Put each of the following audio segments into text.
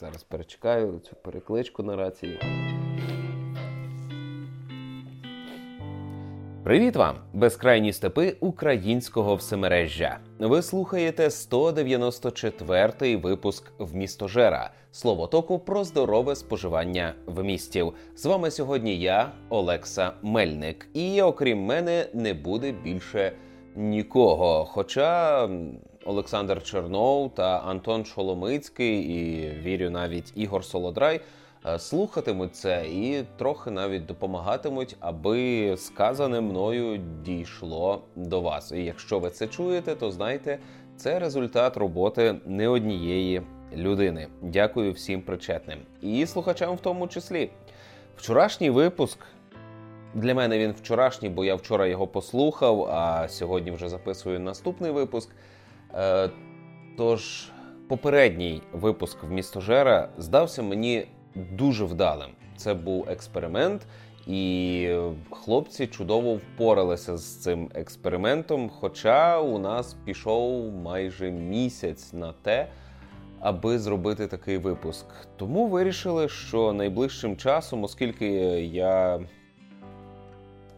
зараз перечекаю цю перекличку на рації. Привіт вам, безкрайні степи українського всемережжя. Ви слухаєте 194-й випуск «Вмістожера» словотоку про здорове споживання вмістів. З вами сьогодні я, Олекса Мельник, і окрім мене не буде більше нікого. Хоча Олександр Чернов та Антон Шоломицький, і вірю, навіть Ігор Солодрай. Е, слухатимуть це і трохи навіть допомагатимуть, аби сказане мною дійшло до вас. І якщо ви це чуєте, то знайте, це результат роботи не однієї людини. Дякую всім причетним і слухачам, в тому числі. Вчорашній випуск. Для мене він вчорашній, бо я вчора його послухав, а сьогодні вже записую наступний випуск. Е, тож, попередній випуск в містожера здався мені дуже вдалим. Це був експеримент, і хлопці чудово впоралися з цим експериментом. Хоча у нас пішов майже місяць на те, аби зробити такий випуск. Тому вирішили, що найближчим часом, оскільки я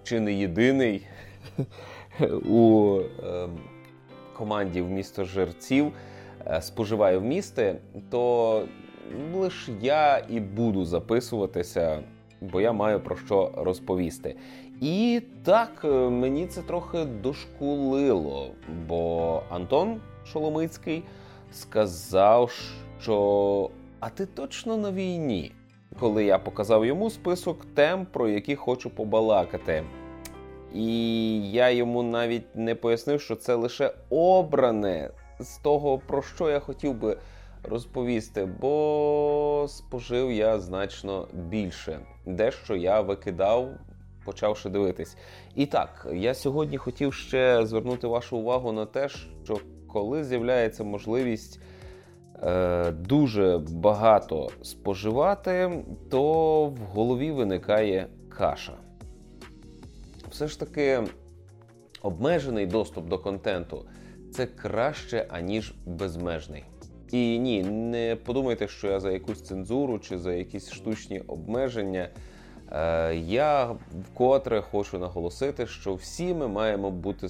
чи не єдиний у е, команді в місто жерців е, споживаю в місті, то лише я і буду записуватися, бо я маю про що розповісти. І так, е, мені це трохи дошкулило, бо Антон Шоломицький сказав, що а ти точно на війні, коли я показав йому список тем, про які хочу побалакати. І я йому навіть не пояснив, що це лише обране з того, про що я хотів би розповісти, бо спожив я значно більше. Дещо я викидав, почавши дивитись. І так, я сьогодні хотів ще звернути вашу увагу на те, що коли з'являється можливість е, дуже багато споживати, то в голові виникає каша. Все ж таки, обмежений доступ до контенту це краще, аніж безмежний. І ні, не подумайте, що я за якусь цензуру чи за якісь штучні обмеження. Е, я вкотре хочу наголосити, що всі ми маємо бути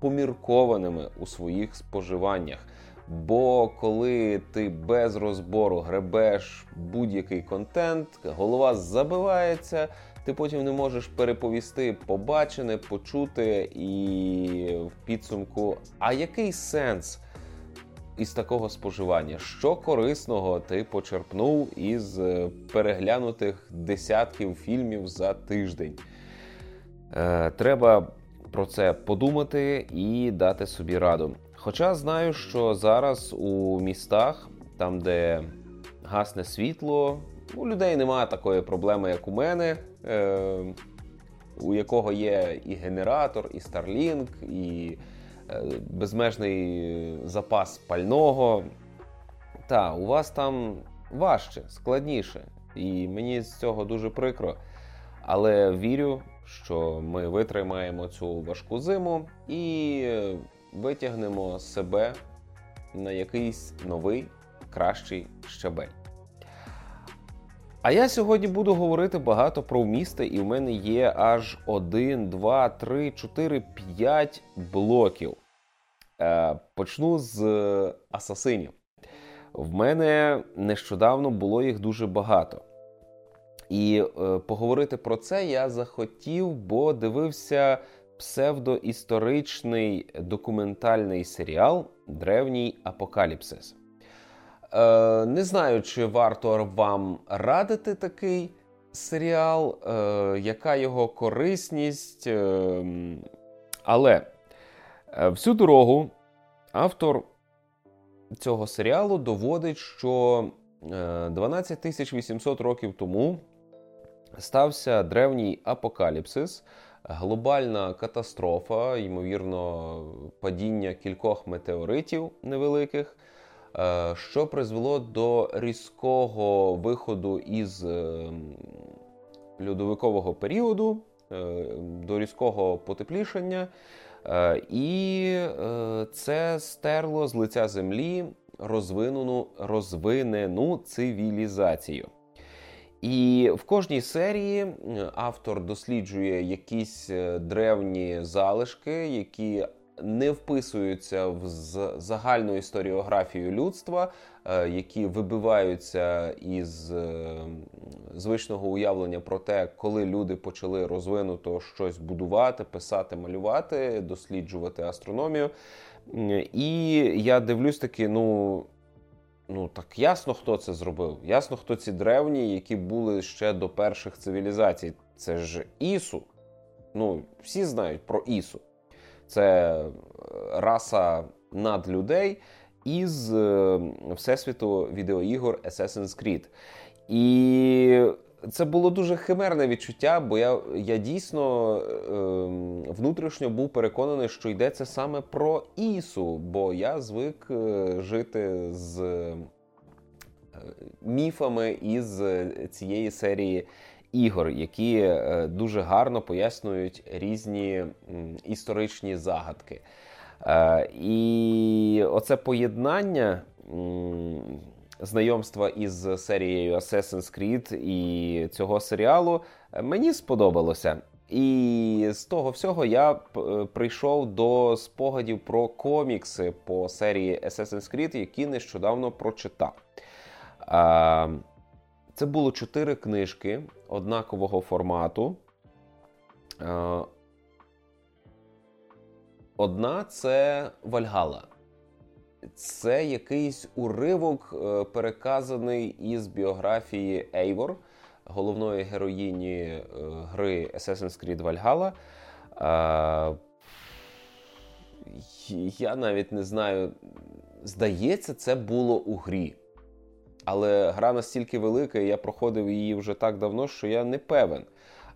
поміркованими у своїх споживаннях. Бо коли ти без розбору гребеш будь-який контент, голова забивається, ти потім не можеш переповісти побачене, почути і в підсумку. А який сенс? із такого споживання, що корисного ти почерпнув із е, переглянутих десятків фільмів за тиждень. Е, Треба про це подумати і дати собі раду. Хоча знаю, що зараз у містах, там, де гасне світло, у людей немає такої проблеми, як у мене. Е, у якого є і генератор, і Starlink, і Е, безмежний запас пального. Та, у вас там важче, складніше. І мені з цього дуже прикро. Але вірю, що ми витримаємо цю важку зиму і витягнемо себе на якийсь новий кращий щабель. А я сьогодні буду говорити багато про місто, і в мене є аж 1, 2, 3, 4, 5 блоків. Е, почну з асасинів. В мене нещодавно було їх дуже багато. І е, поговорити про це я захотів, бо дивився псевдоісторичний документальний серіал Древній Апокаліпсис. Е, Не знаю, чи варто вам радити такий серіал, е, яка його корисність. Е, але е, всю дорогу автор цього серіалу доводить, що 12 е, 800 років тому стався древній апокаліпсис. Глобальна катастрофа, ймовірно, падіння кількох метеоритів невеликих, що призвело до різкого виходу із е, льодовикового періоду, е, до різкого потеплішання, і це стерло з лиця землі розвинену, розвинену цивілізацію. І в кожній серії автор досліджує якісь е, древні залишки, які не вписуються в загальну історіографію людства, е, які вибиваються із е, звичного уявлення про те, коли люди почали розвинуто щось будувати, писати, малювати, досліджувати астрономію. І я дивлюсь таки, ну. Ну так ясно, хто це зробив. Ясно, хто ці древні, які були ще до перших цивілізацій. Це ж Ісу. Ну, всі знають про Ісу. Це е, раса надлюдей із е, всесвіту відеоігор Assassin's Creed. І це було дуже химерне відчуття, бо я я дійсно е, внутрішньо був переконаний, що йдеться саме про Ісу, бо я звик е, жити з міфами із цієї серії ігор, які е, дуже гарно пояснюють різні історичні загадки. Е, і оце поєднання знайомства із серією Assassin's Creed і цього серіалу е, мені сподобалося. І з того всього я прийшов до спогадів про комікси по серії Assassin's Creed, які нещодавно прочитав. Це було чотири книжки однакового формату. Одна це Вальгала це якийсь уривок, е, переказаний із біографії Ейвор, головної героїні е, гри Assassin's Creed Valhalla. Я навіть не знаю, здається, це було у грі. Але гра настільки велика, і я проходив її вже так давно, що я не певен.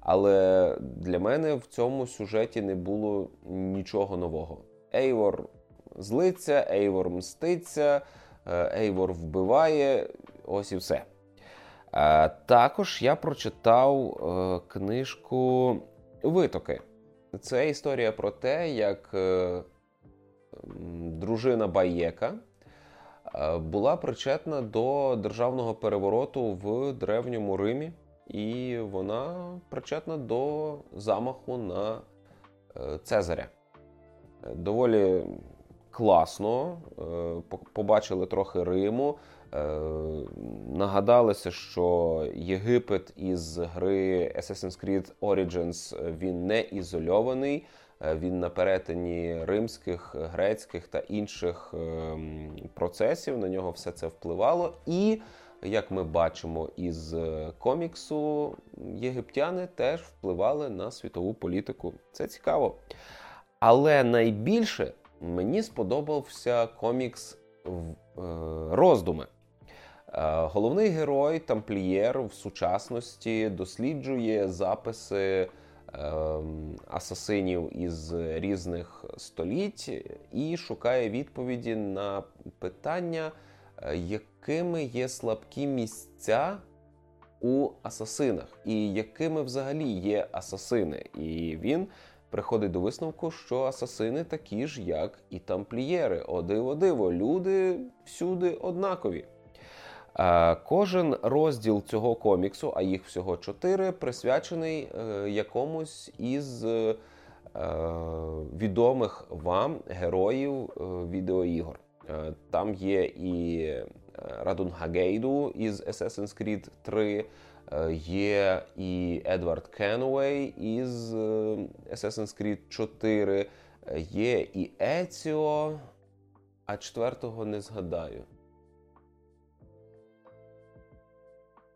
Але для мене в цьому сюжеті не було нічого нового. Ейвор злиться, Ейвор мститься, е, Ейвор вбиває. Ось і все. Е, також я прочитав е, книжку Витоки. Це історія про те, як дружина Баєка була причетна до державного перевороту в Древньому Римі, і вона причетна до замаху на Цезаря. Доволі класно, е, побачили трохи Риму. Е, нагадалося, що Єгипет із гри Assassin's Creed Origins е, він не ізольований, він на перетині римських, грецьких та інших процесів. На нього все це впливало. І, як ми бачимо із коміксу, єгиптяни теж впливали на світову політику. Це цікаво. Але найбільше мені сподобався комікс е, роздуми. Е, головний герой Тамплієр в сучасності досліджує записи ем, асасинів із різних століть і шукає відповіді на питання, е, якими є слабкі місця у асасинах, і якими взагалі є асасини. І він приходить до висновку, що асасини такі ж, як і тамплієри. О диво диво, люди всюди однакові. Кожен розділ цього коміксу, а їх всього чотири, присвячений е, якомусь із е, відомих вам героїв е, відеоігор. Там є і Радунгагейду із Assassin's Creed 3, Е, є і Едвард Кенуей із е, Assassin's Creed 4, е, є і Еціо, а четвертого не згадаю.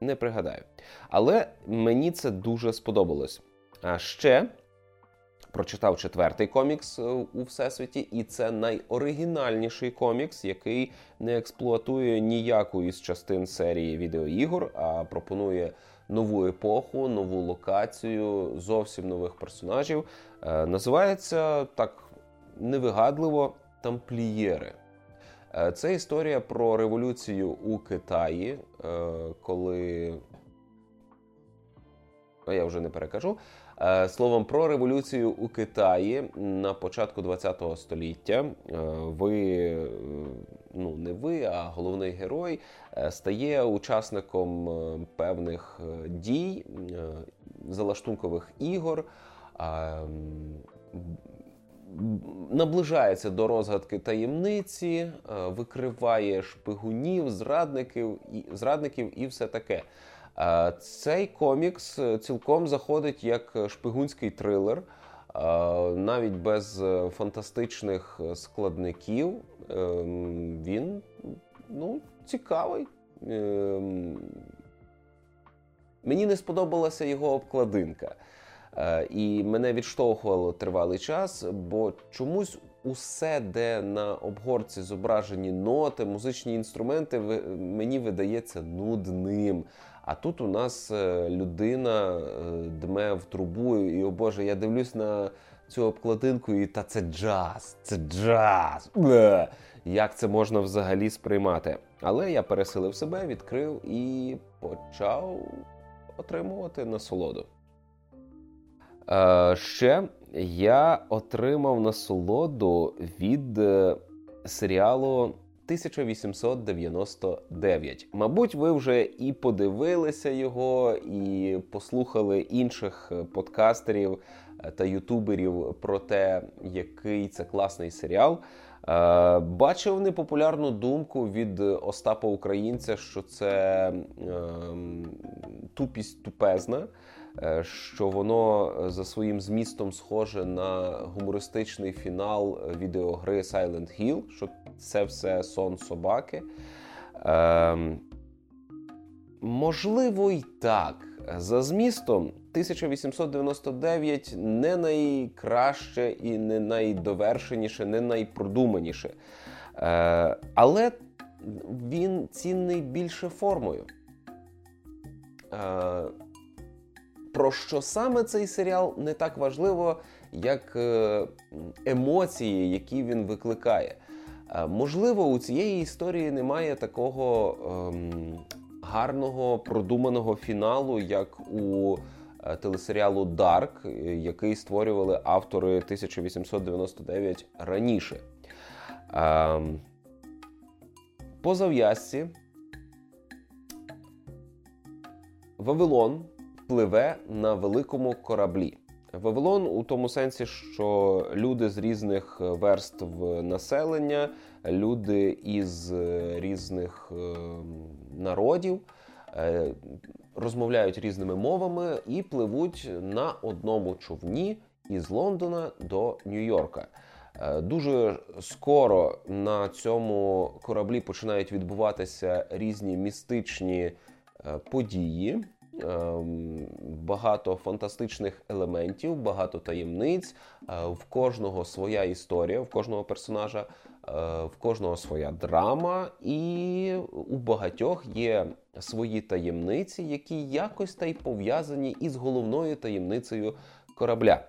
Не пригадаю. Але мені це дуже сподобалось. А ще прочитав четвертий комікс у всесвіті, і це найоригінальніший комікс, який не експлуатує ніяку із частин серії відеоігор, а пропонує нову епоху, нову локацію, зовсім нових персонажів. Е, називається так невигадливо тамплієри. Е, це історія про революцію у Китаї, е, коли. Я вже не перекажу. Словом, про революцію у Китаї на початку ХХ століття. Ви ну, не ви, а головний герой стає учасником певних дій, залаштункових ігор наближається до розгадки таємниці, е, викриває шпигунів, зрадників і зрадників і все таке. Е, цей комікс е, цілком заходить як шпигунський трилер, навіть без фантастичних складників. Він ну, цікавий. Мені не сподобалася його обкладинка. Е, і мене відштовхувало тривалий час, бо чомусь усе, де на обгорці зображені ноти, музичні інструменти, мені видається нудним. А тут у нас е, людина е, дме в трубу, і о Боже, я дивлюсь на цю обкладинку, і та це джаз, це джаз. Бе! Як це можна взагалі сприймати? Але я пересилив себе, відкрив і почав отримувати насолоду. Е, ще я отримав насолоду від е, серіалу 1899. Мабуть, ви вже і подивилися його, і послухали інших подкастерів е, та ютуберів про те, який це класний серіал. Бачив непопулярну думку від Остапа Українця, що це ем, тупість тупезна. Е, що воно е, за своїм змістом схоже на гумористичний фінал відеогри Silent Hill, що це все сон собаки. Ем, Можливо, і так. За змістом 1899 не найкраще і не найдовершеніше, не найпродуманіше. Е, Але він цінний більше формою. Е, про що саме цей серіал не так важливо, як е, емоції, які він викликає. Е, можливо, у цієї історії немає такого ем, гарного продуманого фіналу, як у е, телесеріалу Дарк, який створювали автори 1899 раніше. Ем, по зав'язці Вавилон пливе на великому кораблі. Вавилон у тому сенсі, що люди з різних верств населення, люди із різних е, народів е, розмовляють різними мовами і пливуть на одному човні із Лондона до Нью-Йорка. Е, дуже скоро на цьому кораблі починають відбуватися різні містичні події. Ем, багато фантастичних елементів, багато таємниць. Е, в кожного своя історія, в кожного персонажа, е, в кожного своя драма, і у багатьох є свої таємниці, які якось та й пов'язані із головною таємницею корабля.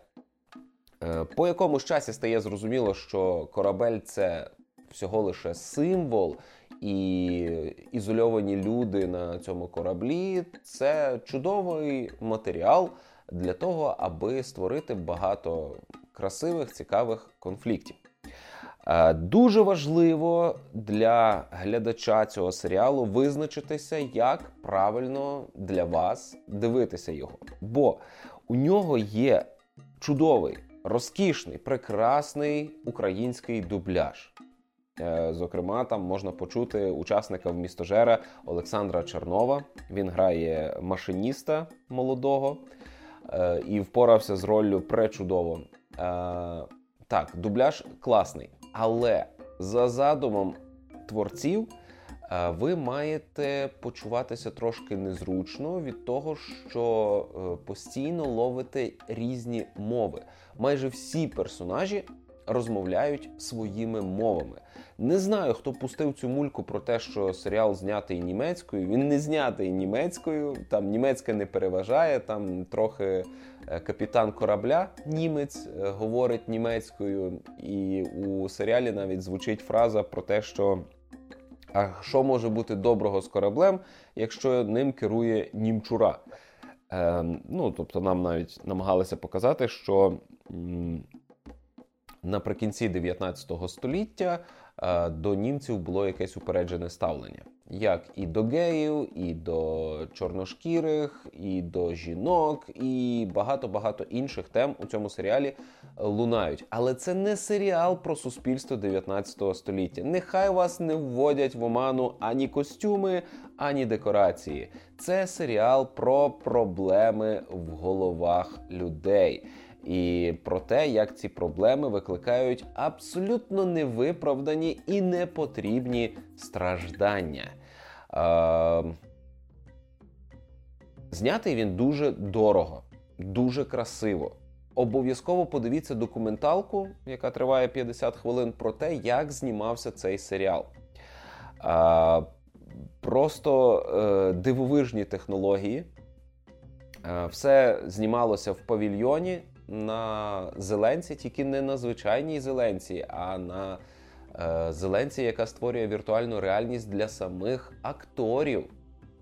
Е, по якомусь часі стає зрозуміло, що корабель це всього лише символ і ізольовані люди на цьому кораблі це чудовий матеріал для того, аби створити багато красивих, цікавих конфліктів. Е, дуже важливо для глядача цього серіалу визначитися, як правильно для вас дивитися його. Бо у нього є чудовий, розкішний, прекрасний український дубляж. Е, зокрема, там можна почути учасника в містожера Олександра Чернова. Він грає машиніста молодого е, і впорався з роллю пречудово. Е, так, дубляж класний, але за задумом творців. Ви маєте почуватися трошки незручно від того, що постійно ловите різні мови. Майже всі персонажі розмовляють своїми мовами. Не знаю, хто пустив цю мульку про те, що серіал знятий німецькою. Він не знятий німецькою, там німецька не переважає, там трохи е, капітан корабля німець е, говорить німецькою, і у серіалі навіть звучить фраза про те, що. А що може бути доброго з кораблем, якщо ним керує німчура? Е, ну, Тобто нам навіть намагалися показати, що м, наприкінці 19 століття до німців було якесь упереджене ставлення. Як і до геїв, і до чорношкірих, і до жінок, і багато-багато інших тем у цьому серіалі лунають. Але це не серіал про суспільство 19 століття. Нехай вас не вводять в оману ані костюми, ані декорації. Це серіал про проблеми в головах людей. І про те, як ці проблеми викликають абсолютно невиправдані і непотрібні страждання. Е, Знятий він дуже дорого, дуже красиво. Обов'язково подивіться документалку, яка триває 50 хвилин, про те, як знімався цей серіал. Е, Просто е, дивовижні технології. Е, все знімалося в павільйоні на зеленці, тільки не на звичайній зеленці, а на е, зеленці, яка створює віртуальну реальність для самих акторів.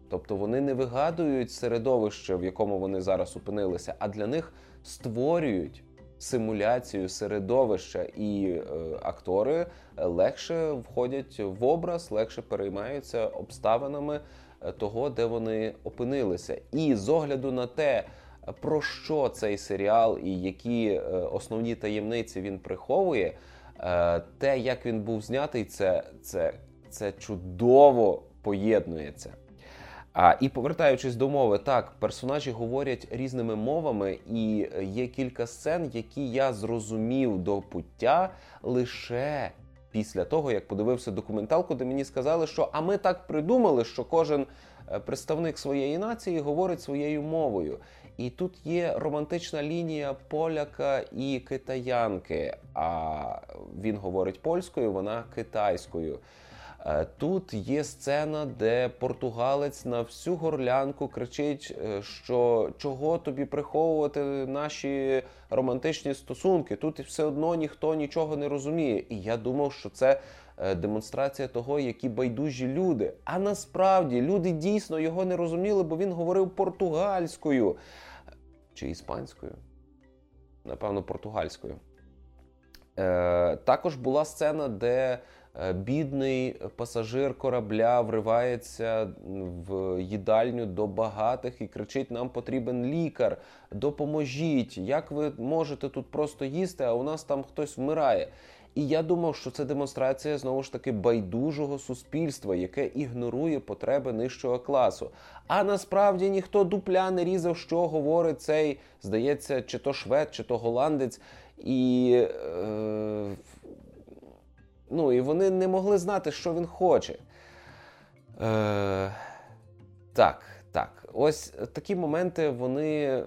Тобто вони не вигадують середовище, в якому вони зараз опинилися, а для них створюють симуляцію середовища, і е, актори легше входять в образ, легше переймаються обставинами е, того, де вони опинилися. І з огляду на те, про що цей серіал і які е, основні таємниці він приховує, е, те, як він був знятий, це, це, це чудово поєднується. А і повертаючись до мови, так персонажі говорять різними мовами, і є кілька сцен, які я зрозумів до пуття лише після того, як подивився документалку, де мені сказали, що а ми так придумали, що кожен е, представник своєї нації говорить своєю мовою. І тут є романтична лінія поляка і китаянки. А він говорить польською, вона китайською. Е, тут є сцена, де португалець на всю горлянку кричить, е, що чого тобі приховувати наші романтичні стосунки. Тут все одно ніхто нічого не розуміє. І я думав, що це е, демонстрація того, які байдужі люди. А насправді люди дійсно його не розуміли, бо він говорив португальською чи іспанською. Напевно, португальською. Е, Також була сцена, де Е, бідний пасажир корабля вривається в їдальню до багатих і кричить: Нам потрібен лікар, допоможіть! Як ви можете тут просто їсти? А у нас там хтось вмирає. І я думав, що це демонстрація знову ж таки байдужого суспільства, яке ігнорує потреби нижчого класу. А насправді ніхто дупля не різав, що говорить цей, здається, чи то швед, чи то голландець. І е, Ну, і вони не могли знати, що він хоче. Е, Так. Ось такі моменти вони е,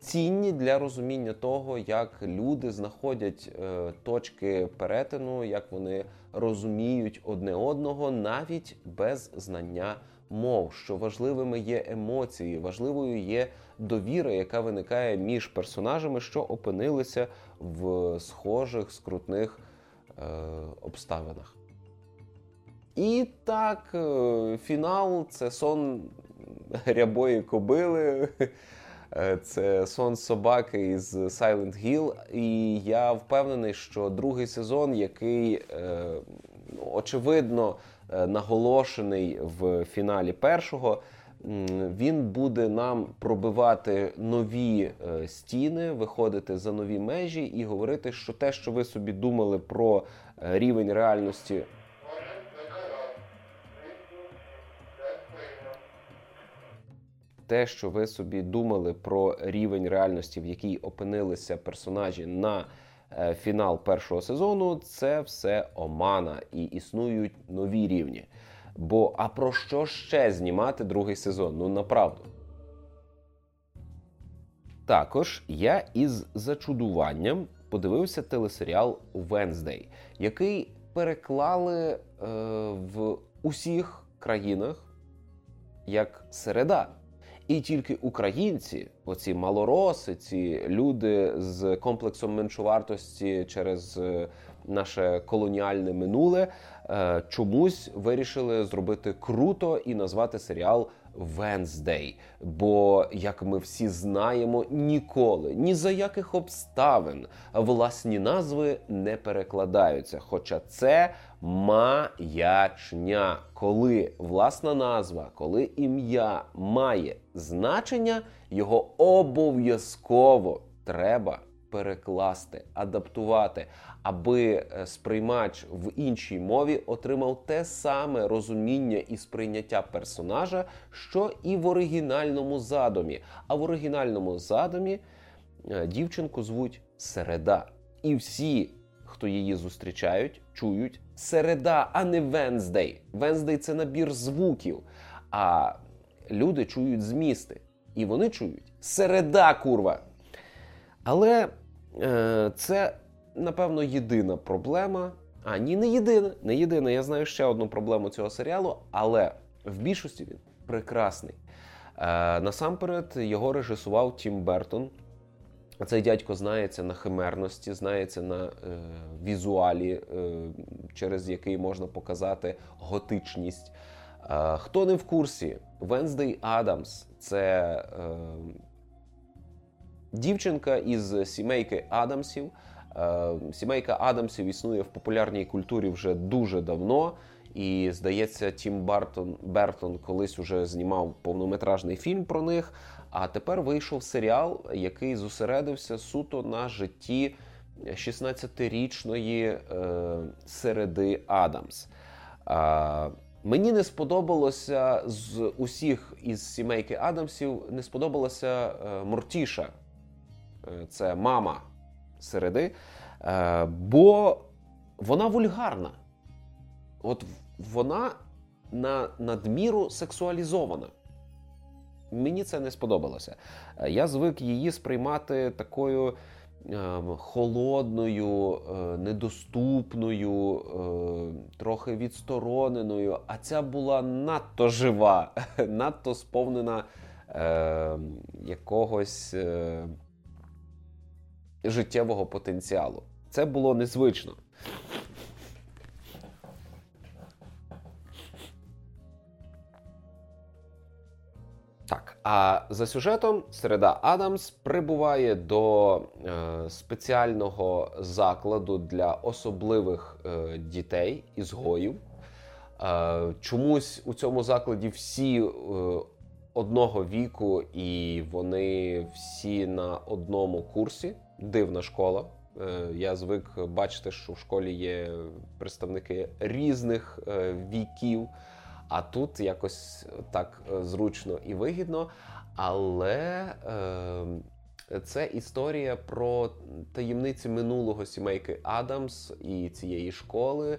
цінні для розуміння того, як люди знаходять е, точки перетину, як вони розуміють одне одного, навіть без знання мов, що важливими є емоції, важливою є довіра, яка виникає між персонажами, що опинилися в схожих скрутних. Е, обставинах. І так, е, фінал це сон рябої кобили, е, це сон собаки із Silent Hill. І я впевнений, що другий сезон, який очевидно наголошений в фіналі першого він буде нам пробивати нові е, стіни, виходити за нові межі і говорити, що те, що ви собі думали про е, рівень реальності. Те, що ви собі думали про рівень реальності, в якій опинилися персонажі на е, фінал першого сезону, це все омана і існують нові рівні. Бо а про що ще знімати другий сезон? Ну направду. Також я із зачудуванням подивився телесеріал Венздей, який переклали е, в усіх країнах як середа. І тільки українці, оці малороси, ці люди з комплексом меншовартості через е, наше колоніальне минуле, е, чомусь вирішили зробити круто і назвати серіал Венздей. Бо, як ми всі знаємо, ніколи ні за яких обставин власні назви не перекладаються. Хоча це маячня, коли власна назва, коли ім'я має значення, його обов'язково треба перекласти, адаптувати, аби е, сприймач в іншій мові отримав те саме розуміння і сприйняття персонажа, що і в оригінальному задумі. А в оригінальному задумі е, дівчинку звуть Середа. І всі, хто її зустрічають, чують середа, а не Венздей. Венздей це набір звуків. А люди чують змісти. І вони чують середа, курва. Але це, напевно, єдина проблема. А ні, не єдина. Не єдина. Я знаю ще одну проблему цього серіалу, але в більшості він прекрасний. Е, Насамперед, його режисував Тім Бертон. Цей дядько знається на химерності, знається на е, візуалі, е, через який можна показати готичність. Е, хто не в курсі, Венздей Адамс це е, дівчинка із сімейки Адамсів. Е, сімейка Адамсів існує в популярній культурі вже дуже давно. І здається, Тім Бартон Бертон колись уже знімав повнометражний фільм про них. А тепер вийшов серіал, який зосередився суто на житті 16-річної е, середи Адамс. Е, мені не сподобалося з усіх із сімейки Адамсів, не сподобалася е, Мортіша. Е, це мама середи, е, бо вона вульгарна. От вона на надміру сексуалізована. Мені це не сподобалося. Е, я звик її сприймати такою е, холодною, недоступною, трохи відстороненою. А ця була надто жива, надто сповнена е, якогось життєвого потенціалу. Це було незвично. Так, а за сюжетом Середа Адамс прибуває до е, спеціального закладу для особливих е, дітей ізгоїв. Е, чомусь у цьому закладі всі е, одного віку, і вони всі на одному курсі. Дивна школа. Е, я звик бачити, що в школі є представники різних е, віків. А тут якось так е, зручно і вигідно. Але це історія про таємниці минулого сімейки Адамс і цієї школи.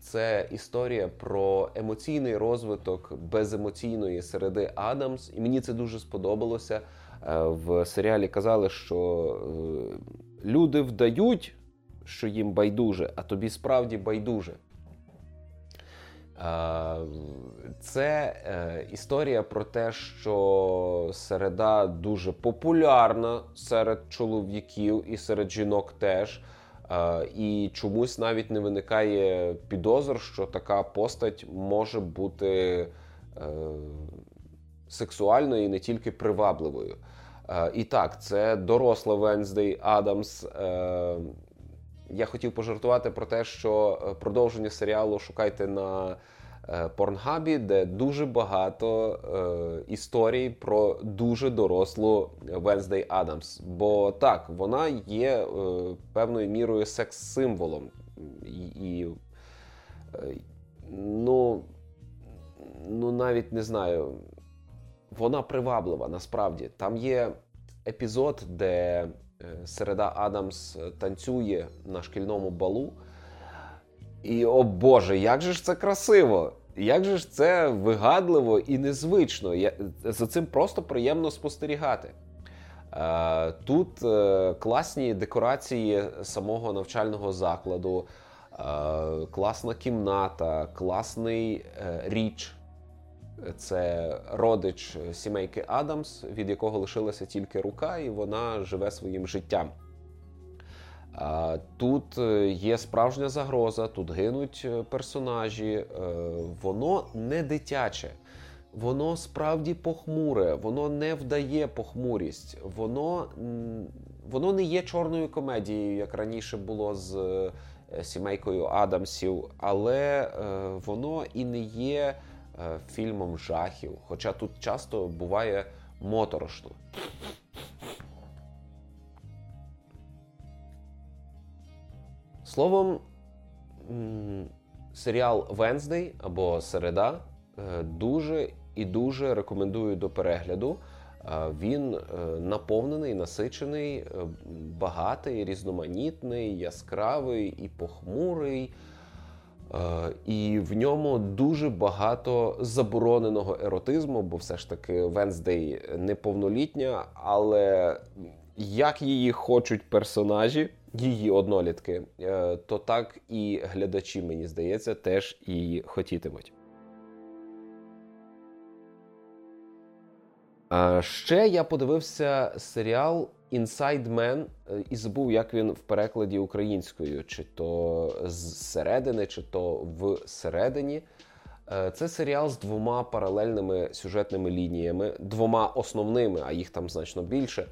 Це історія про емоційний розвиток беземоційної середи Адамс. І мені це дуже сподобалося. Е, в серіалі казали, що е, люди вдають, що їм байдуже, а тобі справді байдуже. Це е, історія про те, що середа дуже популярна серед чоловіків і серед жінок теж. І чомусь навіть не виникає підозр, що така постать може бути сексуальною і не тільки привабливою. І так, це доросла Венздей Адамс. Е, я хотів пожартувати про те, що продовження серіалу шукайте на Порнхабі, де дуже багато е, історій про дуже дорослу Венздей Адамс. Бо так, вона є е, певною мірою секс-символом. І е, ну, ну, навіть не знаю, вона приваблива насправді. Там є епізод, де Середа Адамс танцює на шкільному балу. І о Боже, як же ж це красиво! Як же ж це вигадливо і незвично? Я, За цим просто приємно спостерігати. Е, тут е, класні декорації самого навчального закладу, е, класна кімната, класний річ. Це родич сімейки Адамс, від якого лишилася тільки рука, і вона живе своїм життям. Тут е, є справжня загроза, тут гинуть е, персонажі. Е, воно не дитяче, воно справді похмуре, воно не вдає похмурість, воно воно не є чорною комедією, як раніше було з сімейкою Адамсів, але воно і не є фільмом жахів. Хоча тут часто буває моторошно. Словом, серіал Венздей або Середа е, дуже і дуже рекомендую до перегляду. Е, він е, наповнений, насичений, багатий, різноманітний, яскравий і похмурий. І в ньому дуже багато забороненого еротизму, бо все ж таки Венздей неповнолітня, але як її хочуть персонажі її однолітки, е, то так і глядачі, мені здається, теж її хотітимуть. А ще я подивився серіал Е, і забув, як він в перекладі українською, чи то зсередини, чи то всередині. Е, це серіал з двома паралельними сюжетними лініями, двома основними, а їх там значно більше.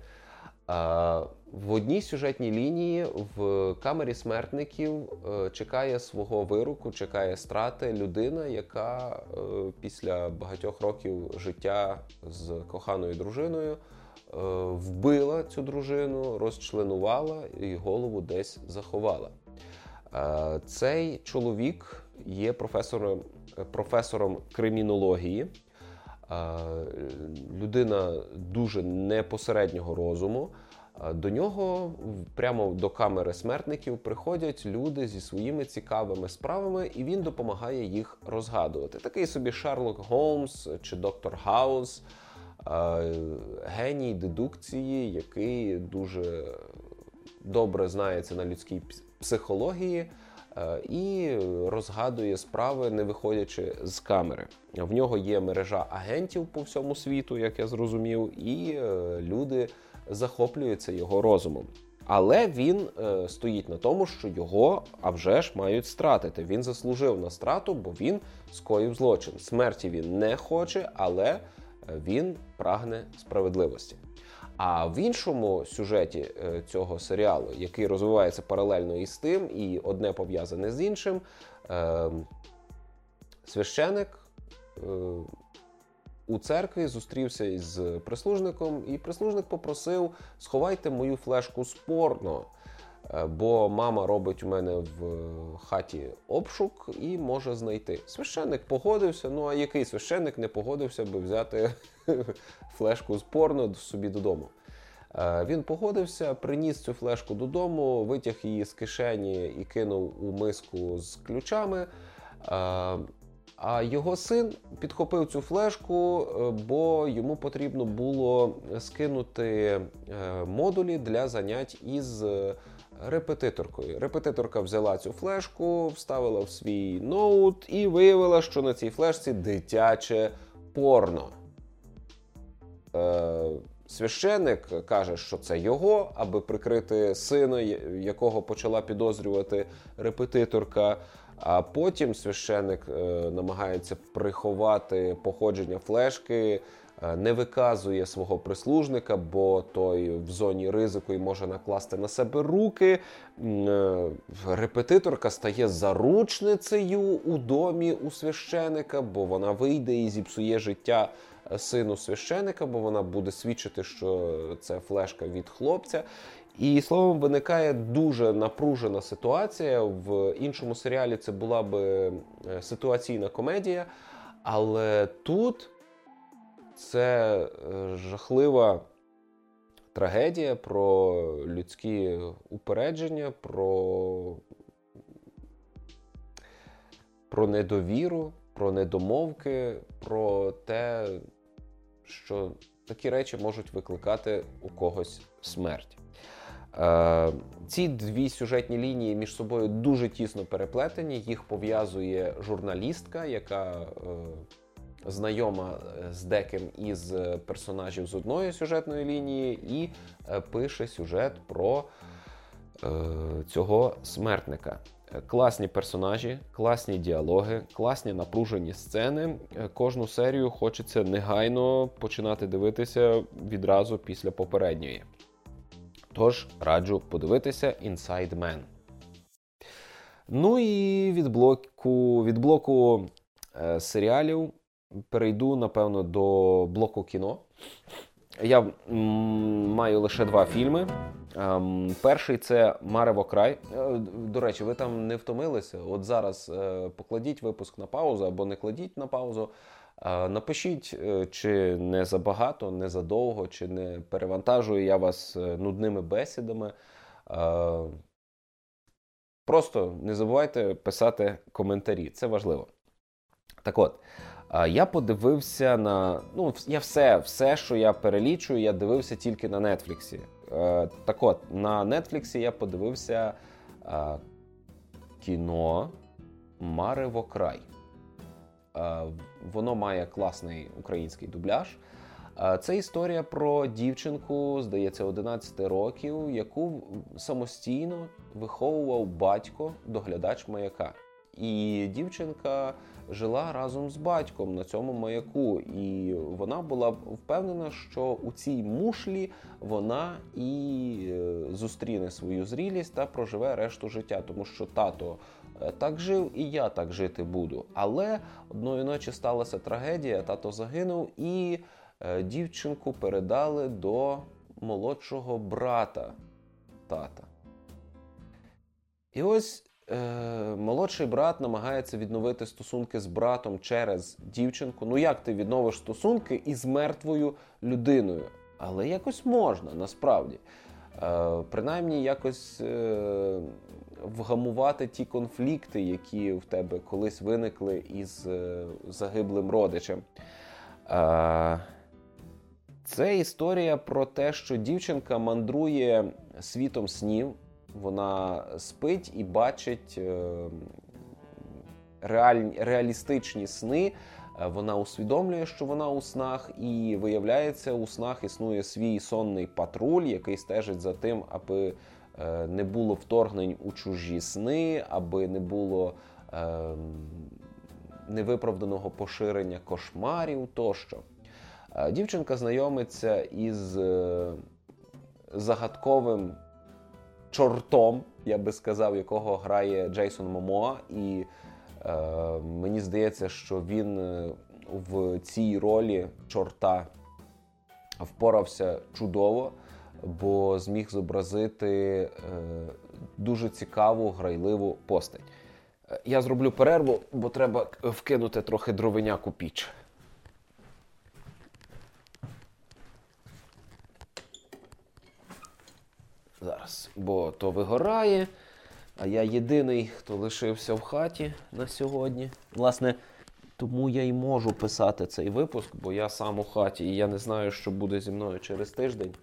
В одній сюжетній лінії в камері смертників е, чекає свого вироку, чекає страти людина, яка е, після багатьох років життя з коханою дружиною е, вбила цю дружину, розчленувала і голову десь заховала. Цей чоловік є професором, професором кримінології. Людина дуже непосереднього розуму. До нього прямо до камери смертників приходять люди зі своїми цікавими справами, і він допомагає їх розгадувати. Такий собі Шерлок Голмс чи доктор Хаус, геній дедукції, який дуже добре знається на людській психології. І розгадує справи, не виходячи з камери. В нього є мережа агентів по всьому світу, як я зрозумів, і е, люди захоплюється його розумом. Але він е, стоїть на тому, що його а вже ж мають стратити. Він заслужив на страту, бо він скоїв злочин. Смерті він не хоче, але е, він прагне справедливості. А в іншому сюжеті е, цього серіалу, який розвивається паралельно із тим, і одне пов'язане з іншим, е, священик. Е, у церкві зустрівся із прислужником, і прислужник попросив: сховайте мою флешку спорно, е, бо мама робить у мене в хаті обшук і може знайти. Священник погодився. Ну а який священник не погодився би взяти флешку з порно собі додому? Е, він погодився, приніс цю флешку додому, витяг її з кишені і кинув у миску з ключами. Е, а його син підхопив цю флешку, е, бо йому потрібно було скинути модулі для занять із репетиторкою. Репетиторка взяла цю флешку, вставила в свій ноут і виявила, що на цій флешці дитяче порно. Священник каже, що це його, аби прикрити сина, якого почала підозрювати репетиторка. А потім священик е, намагається приховати походження флешки, е, не виказує свого прислужника, бо той в зоні ризику і може накласти на себе руки. Е, репетиторка стає заручницею у домі у священика, бо вона вийде і зіпсує життя сину священика, бо вона буде свідчити, що це флешка від хлопця. І словом, виникає дуже напружена ситуація. В іншому серіалі це була би е, ситуаційна комедія, але тут це е, жахлива трагедія про людські упередження, про, про недовіру, про недомовки, про те, що такі речі можуть викликати у когось смерть. Е, ці дві сюжетні лінії між собою дуже тісно переплетені. Їх пов'язує журналістка, яка е, знайома е, з деким із персонажів з одної сюжетної лінії, і пише сюжет про цього смертника. Класні персонажі, класні діалоги, класні напружені сцени. Кожну серію хочеться негайно починати дивитися відразу після попередньої. Тож раджу подивитися Inside Man. Ну і від блоку від блоку е, серіалів перейду, напевно, до блоку кіно. Я маю лише два фільми. Ем, перший це Марево край. Е, до речі, ви там не втомилися. От зараз е, покладіть випуск на паузу або не кладіть на паузу. Е, напишіть, чи не забагато, не задовго, чи не перевантажую я вас нудними бесідами. Просто не забувайте писати коментарі, це важливо. Так от, я подивився на. Ну, я все, все, що я перелічую, я дивився тільки на Нетфліксі. Так от, на Нетфліксі я подивився кіно Марево край. Воно має класний український дубляж. Це історія про дівчинку, здається, 11 років, яку самостійно виховував батько, доглядач маяка. І дівчинка жила разом з батьком на цьому маяку, і вона була впевнена, що у цій мушлі вона і е, зустріне свою зрілість та проживе решту життя, тому що тато. Е, так жив і я так жити буду. Але одної ночі сталася трагедія, тато загинув, і е, дівчинку передали до молодшого брата тата. І ось е, молодший брат намагається відновити стосунки з братом через дівчинку. Ну як ти відновиш стосунки із мертвою людиною? Але якось можна насправді. Е, Принаймні, якось е, вгамувати ті конфлікти, які в тебе колись виникли із е, загиблим родичем. Е, це історія про те, що дівчинка мандрує світом снів. Вона спить і бачить е, реаль, реалістичні сни. Е, вона усвідомлює, що вона у снах, і виявляється, у снах існує свій сонний патруль, який стежить за тим, аби е, не було вторгнень у чужі сни, аби не було невиправданого поширення кошмарів тощо. Дівчинка знайомиться із загадковим чортом, я би сказав, якого грає Джейсон Момоа. І е, мені здається, що він е, в цій ролі чорта впорався чудово, бо зміг зобразити е, дуже цікаву грайливу постать. Е, я зроблю перерву, бо треба вкинути трохи дровиняк у піч. Зараз, бо то вигорає, а я єдиний, хто лишився в хаті на сьогодні. Власне, тому я й можу писати цей випуск, бо я сам у хаті і я не знаю, що буде зі мною через тиждень.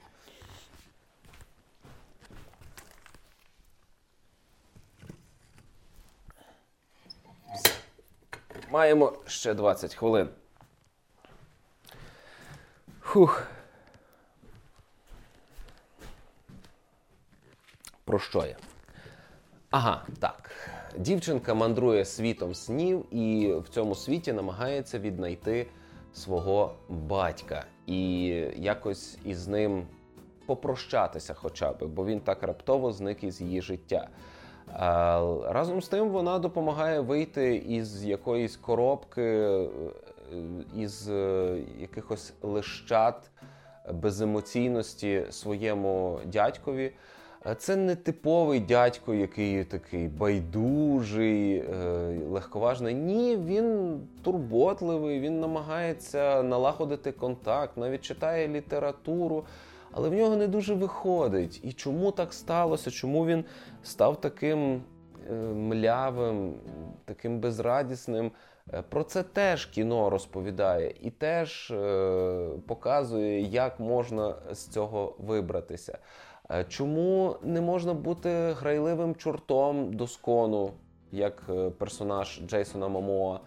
Маємо ще 20 хвилин. Фух. Про що я? Ага, так. Дівчинка мандрує світом снів і в цьому світі намагається віднайти свого батька і якось із ним попрощатися, хоча б, бо він так раптово зник із її життя. Разом з тим вона допомагає вийти із якоїсь коробки, е, із е, якихось лищат беземоційності своєму дядькові. Це не типовий дядько, який такий байдужий, е, легковажний. Ні, він турботливий, він намагається налагодити контакт, навіть читає літературу, але в нього не дуже виходить. І чому так сталося? Чому він став таким е, млявим, таким безрадісним? Е, про це теж кіно розповідає і теж показує, як можна з цього вибратися. Е, чому не можна бути грайливим чортом до скону, як е, персонаж Джейсона Мамоа?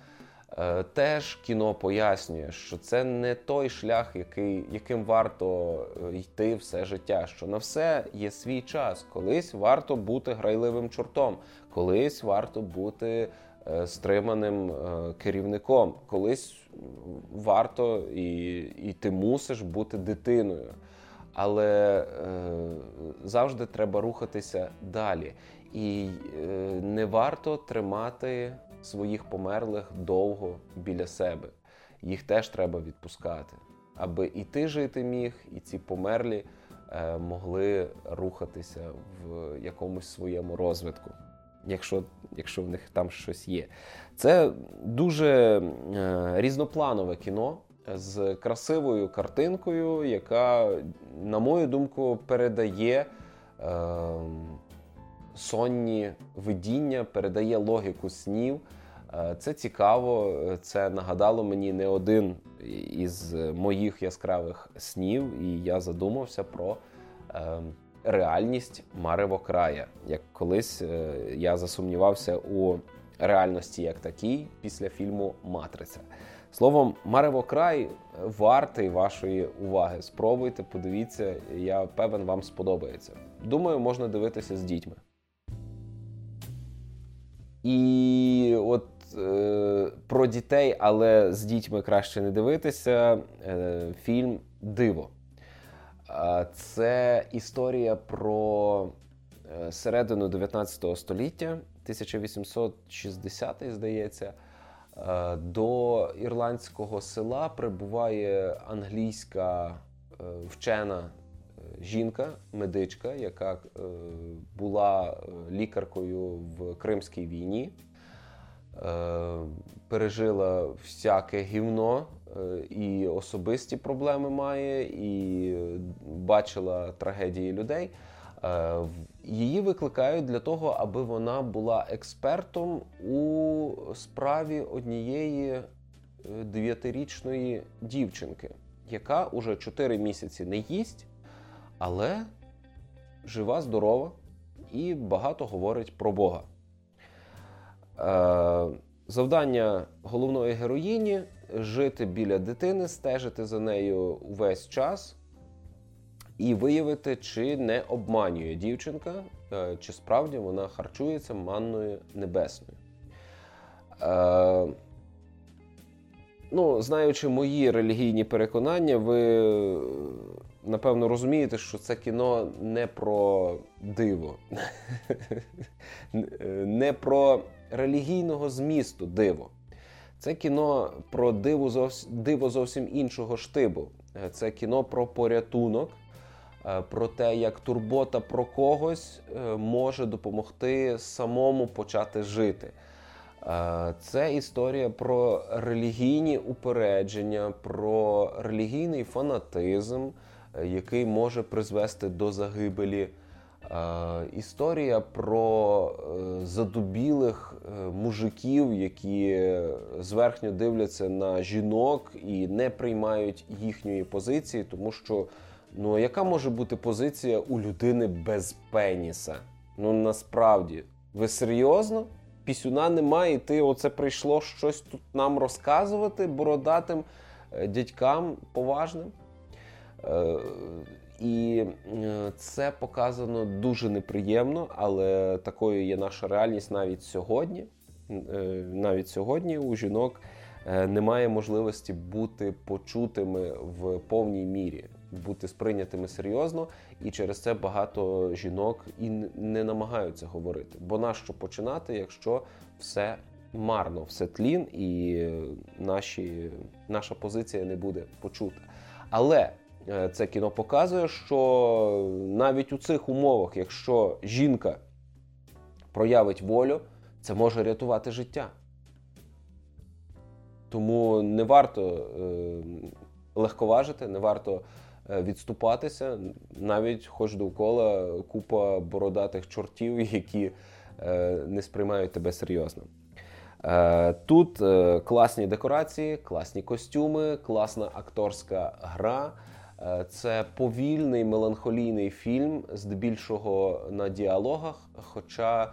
Е, теж кіно пояснює, що це не той шлях, який, яким варто е, йти все життя. Що на все є свій час. Колись варто бути грайливим чортом, колись варто бути е, стриманим керівником, колись варто і, і ти мусиш бути дитиною. Але е, завжди треба рухатися далі. І е, не варто тримати своїх померлих довго біля себе. Їх теж треба відпускати, аби і ти жити міг, і ці померлі е, могли рухатися в якомусь своєму розвитку, якщо якщо в них там щось є. Це дуже е, різнопланове кіно з красивою картинкою, яка, на мою думку, передає. Е, сонні видіння, передає логіку снів. Е, це цікаво, це нагадало мені не один із моїх яскравих снів, і я задумався про е, реальність Марево края. Як колись е, я засумнівався у реальності як такій після фільму Матриця. Словом, Марево край вартий вашої уваги. Спробуйте, подивіться, я певен, вам сподобається. Думаю, можна дивитися з дітьми. І от е, про дітей, але з дітьми краще не дивитися. Е, Фільм Диво. Це історія про е, середину 19 століття, 1860 здається. Е, до ірландського села прибуває англійська е, вчена жінка, медичка, яка е, була е, лікаркою в Кримській війні, е, пережила всяке гівно і особисті проблеми має, і бачила трагедії людей. Її викликають для того, аби вона була експертом у справі однієї дев'ятирічної дівчинки, яка уже 4 місяці не їсть але жива, здорова і багато говорить про Бога. Е, завдання головної героїні жити біля дитини, стежити за нею увесь час і виявити, чи не обманює дівчинка, е, чи справді вона харчується манною небесною. Е, ну, Знаючи мої релігійні переконання, ви напевно розумієте, що це кіно не про диво, не про релігійного змісту диво. Це кіно про диво зовсім, іншого штибу. Це кіно про порятунок, е, про те, як турбота про когось е, може допомогти самому почати жити. Е, це історія про релігійні упередження, про релігійний фанатизм. Е, який може призвести до загибелі. Е, історія про е, задубілих мужиків, які зверхньо дивляться на жінок і не приймають їхньої позиції, тому що ну яка може бути позиція у людини без пеніса? Ну насправді, ви серйозно? Пісюна немає, і ти оце прийшло щось тут нам розказувати бородатим дядькам поважним. Е, і е, це показано дуже неприємно, але такою є наша реальність навіть сьогодні. Е, навіть сьогодні у жінок немає можливості бути почутими в повній мірі, бути сприйнятими серйозно, і через це багато жінок і не намагаються говорити. Бо нащо починати, якщо все марно, все тлін, і наші, наша позиція не буде почута. Але Е, це кіно показує, що навіть у цих умовах, якщо жінка проявить волю, це може рятувати життя. Тому не варто е, легковажити, не варто відступатися, навіть хоч довкола купа бородатих чортів, які не сприймають тебе серйозно. Тут класні декорації, класні костюми, класна акторська гра. Е, це повільний меланхолійний фільм, здебільшого на діалогах. Хоча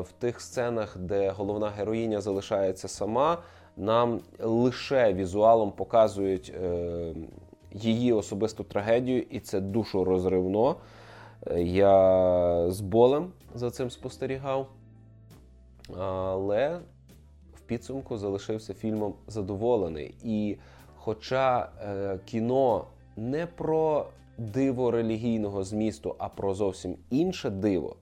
в тих сценах, де головна героїня залишається сама, нам лише візуалом показують її особисту трагедію, і це душу розривно. Я з болем за цим спостерігав. Але в підсумку залишився фільмом задоволений. І хоча е, кіно не про диво релігійного змісту, а про зовсім інше диво,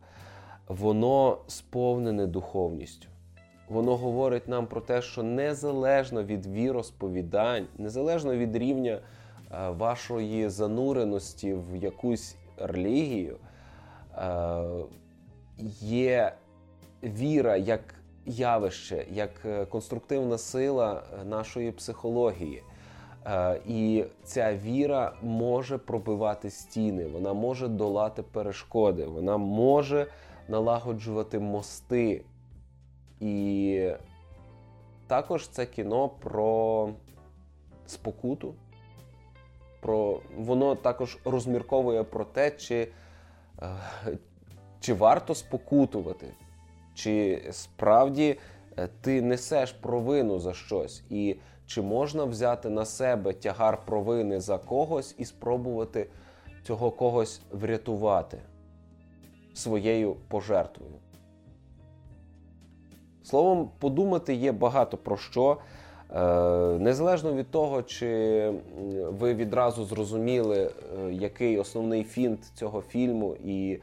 воно сповнене духовністю. Воно говорить нам про те, що незалежно від віросповідань, незалежно від рівня е, вашої зануреності в якусь релігію, е, є віра як явище, як е, конструктивна сила е, нашої психології. Е, і ця віра може пробивати стіни, вона може долати перешкоди, вона може налагоджувати мости. І також це кіно про спокуту. Про, Воно також розмірковує про те, чи, чи варто спокутувати. Чи справді е, ти несеш провину за щось, і чи можна взяти на себе тягар провини за когось і спробувати цього когось врятувати своєю пожертвою? Словом, подумати є багато про що. Е, незалежно від того, чи ви відразу зрозуміли, е, який основний фінт цього фільму, і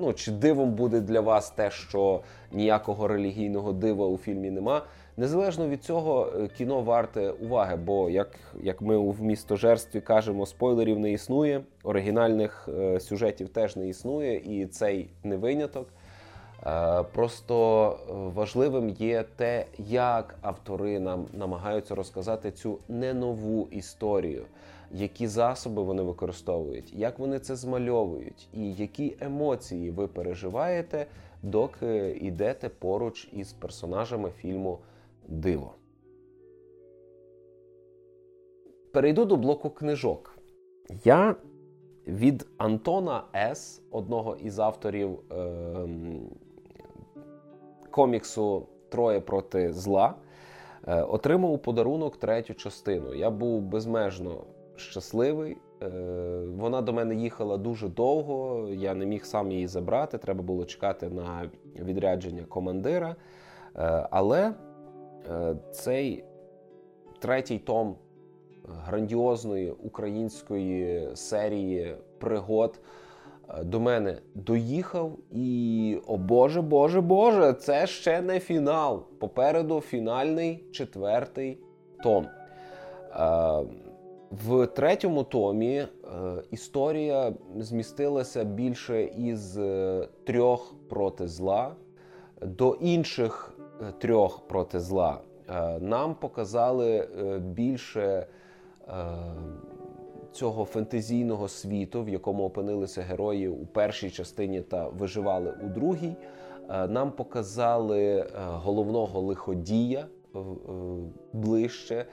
Ну чи дивом буде для вас те, що ніякого релігійного дива у фільмі нема. Незалежно від цього, е, кіно варте уваги, бо як як ми у містожерстві кажемо, спойлерів не існує, оригінальних сюжетів теж не існує, і цей не виняток. Е, просто е, важливим є те, як автори нам намагаються розказати цю не нову історію які засоби вони використовують, як вони це змальовують, і які емоції ви переживаєте, доки йдете поруч із персонажами фільму Диво. Перейду до блоку книжок. Я від Антона С, одного із авторів е, коміксу Троє проти зла, е, отримав у подарунок третю частину. Я був безмежно щасливий. Е, вона до мене їхала дуже довго, я не міг сам її забрати, треба було чекати на відрядження командира. Е, але цей третій том грандіозної української серії пригод до мене доїхав, і о Боже, Боже, Боже, це ще не фінал. Попереду фінальний четвертий том. В третьому томі е, історія змістилася більше із е, трьох проти зла до інших е, трьох проти зла. Е, нам показали е, більше е, цього фентезійного світу, в якому опинилися герої у першій частині та виживали у другій. Е, нам показали е, головного лиходія е, ближче.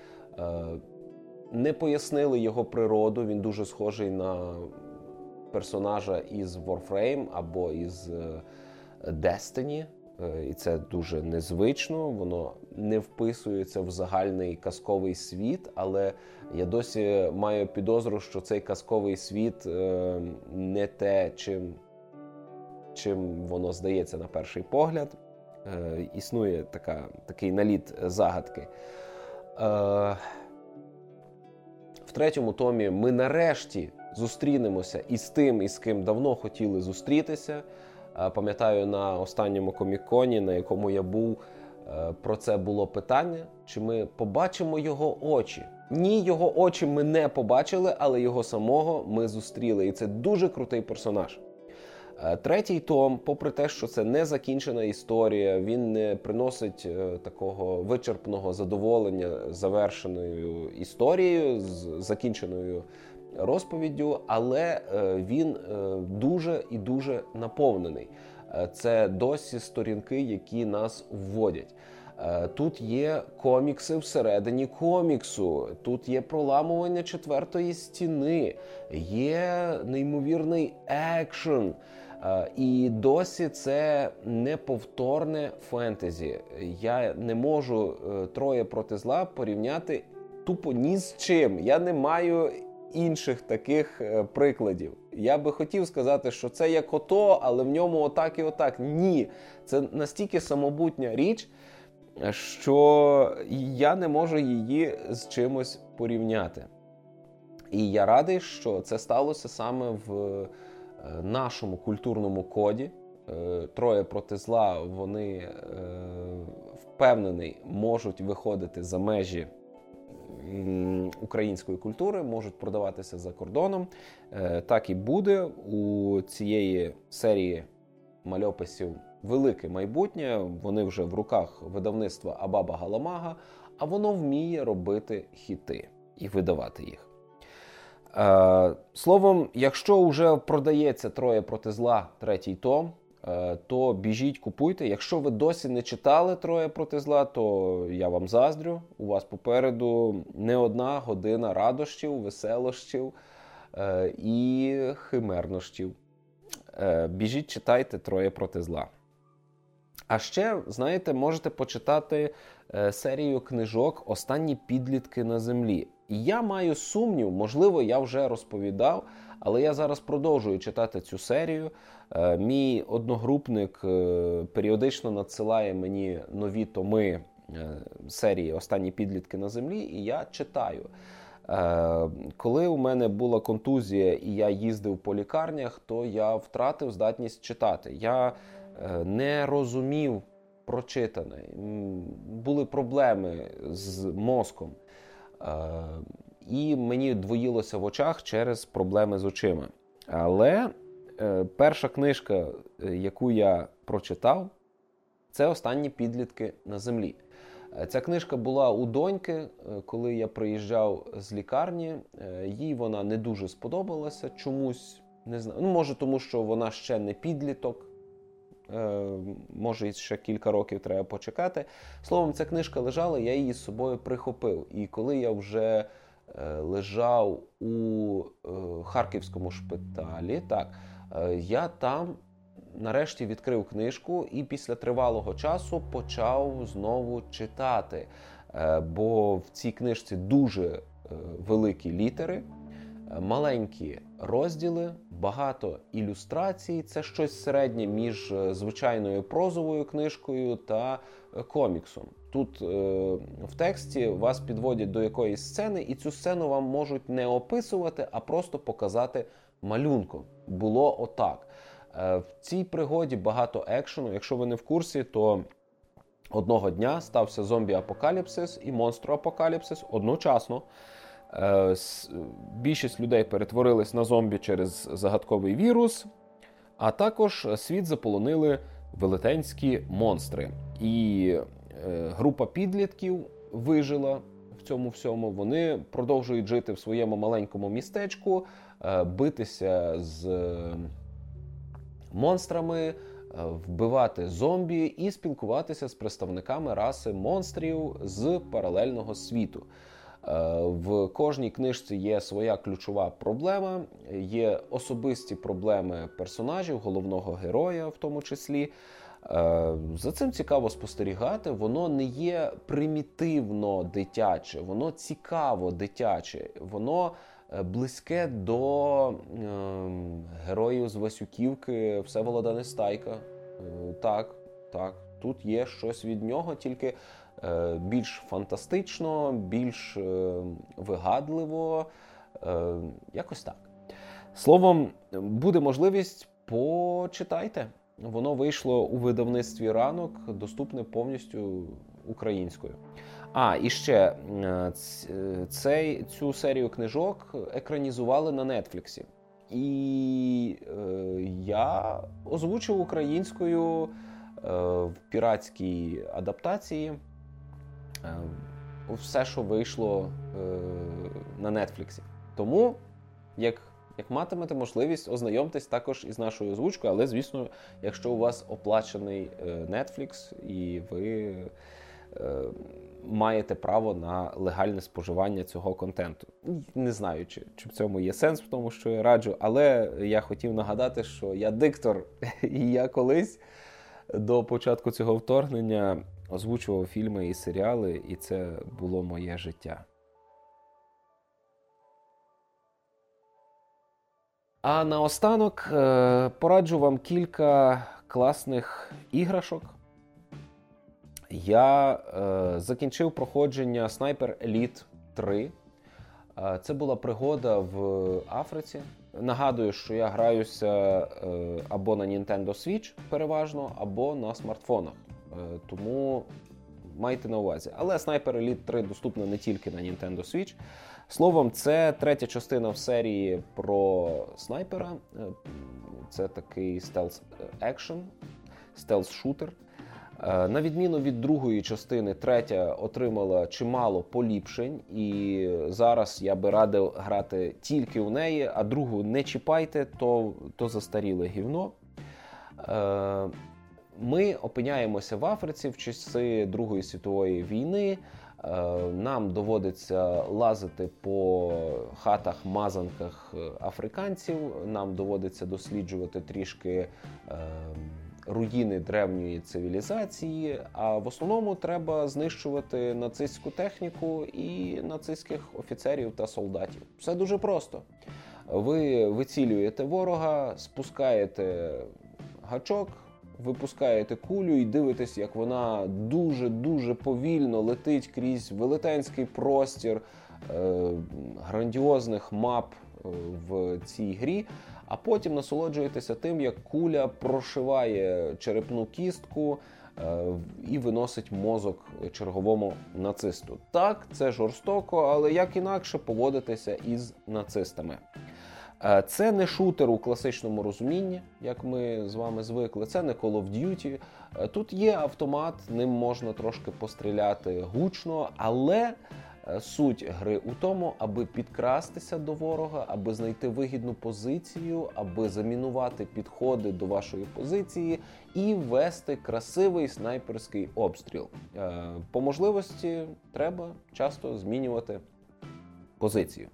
Не пояснили його природу. Він дуже схожий на персонажа із Warframe або із Destiny. Е, і це дуже незвично, воно не вписується в загальний казковий світ, але я досі маю підозру, що цей казковий світ е, не те, чим чим воно здається на перший погляд. Існує така, такий наліт загадки В третьому томі ми нарешті зустрінемося із тим, із ким давно хотіли зустрітися. Пам'ятаю, на останньому коміконі, на якому я був, е, про це було питання: чи ми побачимо його очі? Ні, його очі ми не побачили, але його самого ми зустріли. І це дуже крутий персонаж. Е, третій том, попри те, що це не закінчена історія, він не приносить е, такого вичерпного задоволення завершеною історією з закінченою розповіддю, але е, він дуже і дуже наповнений. Це досі сторінки, які нас вводять. Тут є комікси всередині коміксу, тут є проламування четвертої стіни, є неймовірний екшен. І досі це неповторне фентезі. Я не можу троє проти зла порівняти тупо ні з чим. Я не маю інших таких е, прикладів. Я би хотів сказати, що це як ото, але в ньому отак і отак. Ні, це настільки самобутня річ, що я не можу її з чимось порівняти. І я радий, що це сталося саме в е, нашому культурному коді. Е, троє проти зла, вони впевнений, можуть виходити за межі української культури можуть продаватися за кордоном. Е, так і буде у цієї серії мальописів велике майбутнє. Вони вже в руках видавництва Абаба Галамага, а воно вміє робити хіти і видавати їх. Е, словом, якщо вже продається троє проти зла третій том. Е, то біжіть, купуйте. Якщо ви досі не читали троє проти зла, то я вам заздрю. У вас попереду не одна година радощів, веселощів е, і химернощів. Е, біжіть, читайте троє проти зла. А ще, знаєте, можете почитати серію книжок Останні підлітки на землі. І я маю сумнів, можливо, я вже розповідав, але я зараз продовжую читати цю серію. Е, мій одногрупник е, періодично надсилає мені нові томи е, серії Останні підлітки на землі, і я читаю. Коли у мене була контузія і я їздив по лікарнях, то я втратив здатність читати. Я не розумів прочитане, були проблеми з мозком. І мені двоїлося в очах через проблеми з очима. Але перша книжка, е, яку я прочитав, це останні підлітки на землі. Е, ця книжка була у доньки, е, коли я приїжджав з лікарні. Їй вона не дуже сподобалася чомусь. Не знаю. Ну, може, тому що вона ще не підліток. Може, ще кілька років треба почекати. Словом, ця книжка лежала, я її з собою прихопив. І коли я вже Е, лежав у е, харківському шпиталі. Так, е, я там нарешті відкрив книжку і після тривалого часу почав знову читати. Бо в цій книжці дуже великі літери. Маленькі розділи, багато ілюстрацій. Це щось середнє між звичайною прозовою книжкою та коміксом. Тут е, в тексті вас підводять до якоїсь сцени, і цю сцену вам можуть не описувати, а просто показати малюнком. Було отак. Е, в цій пригоді багато екшену. Якщо ви не в курсі, то одного дня стався зомбі-апокаліпсис і монстр-апокаліпсис одночасно. Е, більшість людей перетворились на зомбі через загадковий вірус, а також світ заполонили велетенські монстри. І Е, група підлітків вижила в цьому всьому. Вони продовжують жити в своєму маленькому містечку, битися з монстрами, е, вбивати зомбі і спілкуватися з представниками раси монстрів з паралельного світу. В кожній книжці є своя ключова проблема, є особисті проблеми персонажів, головного героя, в тому числі. Е, за цим цікаво спостерігати, воно не є примітивно дитяче, воно цікаво дитяче, воно е, близьке до е, героїв з Васюківки Всеволода Нестайка. Е, так, так, тут є щось від нього, тільки е, більш фантастично, більш е, вигадливо, е, якось так. Словом, буде можливість почитайте. Воно вийшло у видавництві ранок, доступне повністю українською. А, і ще е, цей, цю серію книжок екранізували на Нетфліксі. І е, я озвучив українською е, в піратській адаптації е, все, що вийшло е, на Нетфліксі. Тому, як як матимете можливість, ознайомтесь також із нашою озвучкою, але, звісно, якщо у вас оплачений е, Netflix і ви маєте право на легальне споживання цього контенту. Не знаю, чи, чи в цьому є сенс в тому, що я раджу, але я хотів нагадати, що я диктор, і я колись до початку цього вторгнення озвучував фільми і серіали, і це було моє життя. А наостанок е, пораджу вам кілька класних іграшок. Я е, закінчив проходження Sniper Elite 3. Е, це була пригода в Африці. Нагадую, що я граюся е, або на Nintendo Switch переважно, або на смартфонах. Е, тому майте на увазі. Але Sniper Elite 3 доступна не тільки на Nintendo Switch. Словом, це третя частина в серії про снайпера. Е, це такий стелс екшн, стелс-шутер. Е, на відміну від другої частини, третя отримала чимало поліпшень, і зараз я би радив грати тільки в неї, а другу не чіпайте, то то застаріле гівно. Е, ми опиняємося в Африці в часи Другої світової війни. Е, нам доводиться лазити по хатах, мазанках африканців. Нам доводиться досліджувати трішки руїни древньої цивілізації. А в основному треба знищувати нацистську техніку і нацистських офіцерів та солдатів. Все дуже просто. Ви вицілюєте ворога, спускаєте гачок. Випускаєте кулю і дивитесь, як вона дуже-дуже повільно летить крізь велетенський простір е, грандіозних мап е, в цій грі а потім насолоджуєтеся тим, як куля прошиває черепну кістку е, і виносить мозок черговому нацисту. Так, це жорстоко, але як інакше поводитися із нацистами. Е, це не шутер у класичному розумінні, як ми з вами звикли. Це не Call of Duty. Е, тут є автомат, ним можна трошки постріляти гучно, але суть гри у тому, аби підкрастися до ворога, аби знайти вигідну позицію, аби замінувати підходи до вашої позиції і вести красивий снайперський обстріл. Е, по можливості треба часто змінювати позицію.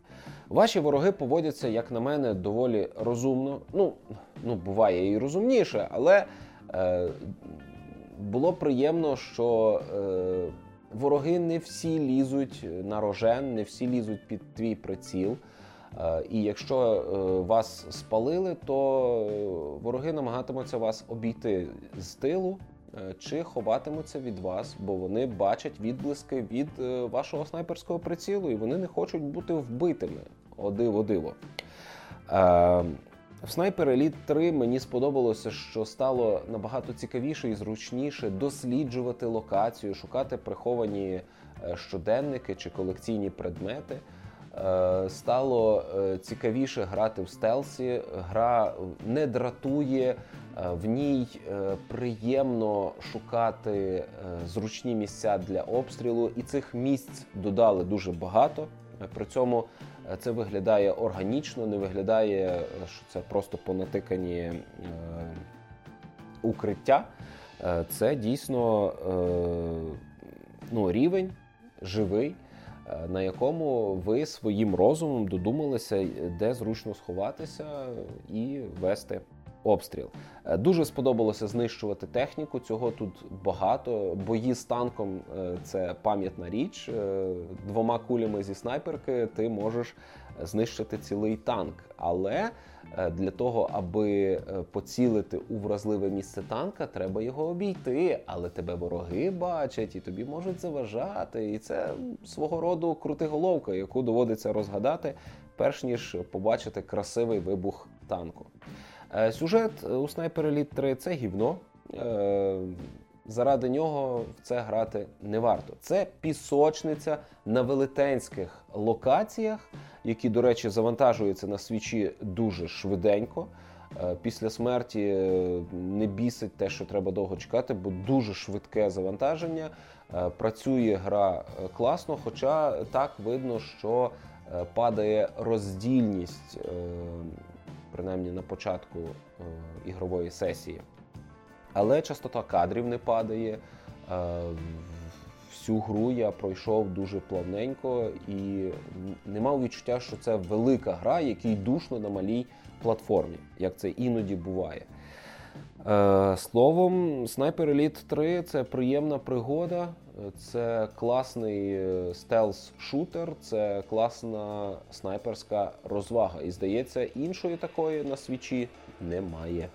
Ваші вороги поводяться, як на мене, доволі розумно. Ну, ну буває і розумніше, але е, було приємно, що. Е, Вороги не всі лізуть на рожен, не всі лізуть під твій приціл. Е, і якщо е, вас спалили, то вороги намагатимуться вас обійти з тилу е, чи ховатимуться від вас, бо вони бачать відблиски від вашого снайперського прицілу, і вони не хочуть бути вбитими. О диво диво. В Sniper Elite 3 мені сподобалося, що стало набагато цікавіше і зручніше досліджувати локацію, шукати приховані е, щоденники чи колекційні предмети. Е, стало е, цікавіше грати в стелсі. Гра не дратує, в ній приємно шукати зручні місця для обстрілу, і цих місць додали дуже багато. При цьому це виглядає органічно, не виглядає, е, що це просто понатикані е, укриття. Це дійсно ну, рівень живий, на якому ви своїм розумом додумалися, де зручно сховатися і вести обстріл. Е, дуже сподобалося знищувати техніку. Цього тут багато. Бої з танком е, це пам'ятна річ. Е, двома кулями зі снайперки ти можеш знищити цілий танк. Але для того, аби поцілити у вразливе місце танка, треба його обійти. Але тебе вороги бачать і тобі можуть заважати. І це свого роду крутиголовка, яку доводиться розгадати, перш ніж побачити красивий вибух танку. Е, сюжет у Sniper Elite 3 це гівно. Е, заради нього в це грати не варто. Це пісочниця на велетенських локаціях, які, до речі, завантажуються на свічі дуже швиденько. Е, після смерті не бісить те, що треба довго чекати, бо дуже швидке завантаження. Працює гра класно, хоча так видно, що падає роздільність принаймні на початку е, ігрової сесії. Але частота кадрів не падає. Е, всю гру я пройшов дуже плавненько і не мав відчуття, що це велика гра, який душно на малій платформі, як це іноді буває. Е, Словом, Sniper Elite 3 це приємна пригода, це класний е, стелс-шутер, це класна снайперська розвага. І здається, іншої такої на Switch і немає.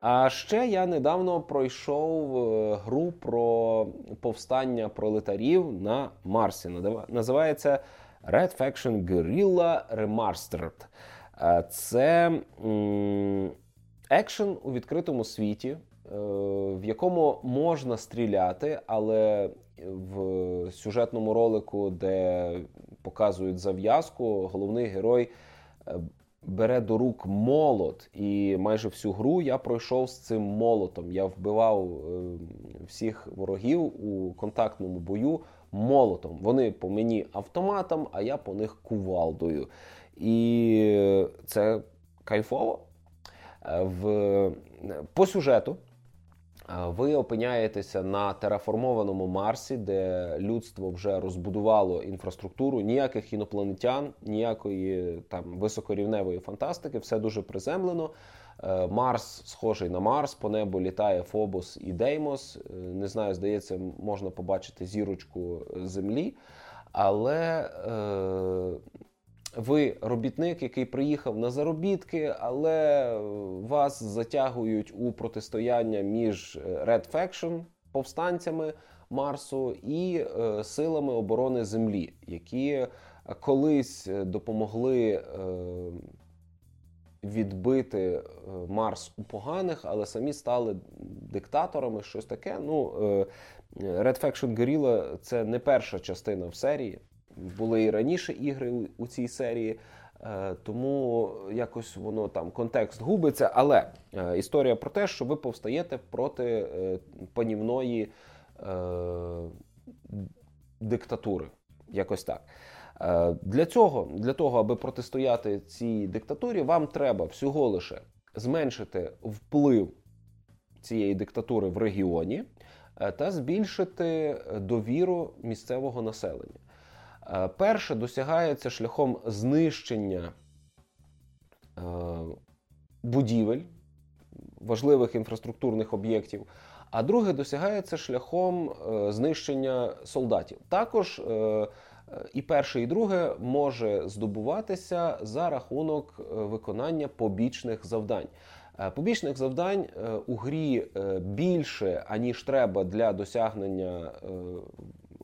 А ще я недавно пройшов е, гру про повстання пролетарів на Марсі. Називається Red Faction Guerrilla Remastered. Е, це екшен у відкритому світі, е, в якому можна стріляти, але в сюжетному ролику, де показують зав'язку, головний герой бере до рук молот, і майже всю гру я пройшов з цим молотом. Я вбивав е, всіх ворогів у контактному бою молотом. Вони по мені автоматом, а я по них кувалдою. І це кайфово. Е, в, По сюжету ви опиняєтеся на тераформованому Марсі, де людство вже розбудувало інфраструктуру, ніяких інопланетян, ніякої там високорівневої фантастики, все дуже приземлено. Е, Марс схожий на Марс, по небу літає Фобос і Деймос. Е, не знаю, здається, можна побачити зірочку Землі. Але е, ви робітник, який приїхав на заробітки, але вас затягують у протистояння між е, Red Faction, повстанцями Марсу і е, силами оборони Землі, які колись допомогли е, відбити Марс у поганих, але самі стали диктаторами. Щось таке. Ну, Red Faction Guerrilla – це не перша частина в серії були і раніше ігри у цій серії. Е, тому якось воно там контекст губиться. Але е, історія про те, що ви повстаєте проти е, панівної диктатури. Якось так. Для цього, для того, аби протистояти цій диктатурі, вам треба всього лише зменшити вплив цієї диктатури в регіоні та збільшити довіру місцевого населення. Е, перше досягається шляхом знищення е, будівель, важливих інфраструктурних об'єктів, а друге досягається шляхом е, знищення солдатів. Також і перше, і друге може здобуватися за рахунок виконання побічних завдань. Побічних завдань у грі більше, аніж треба для досягнення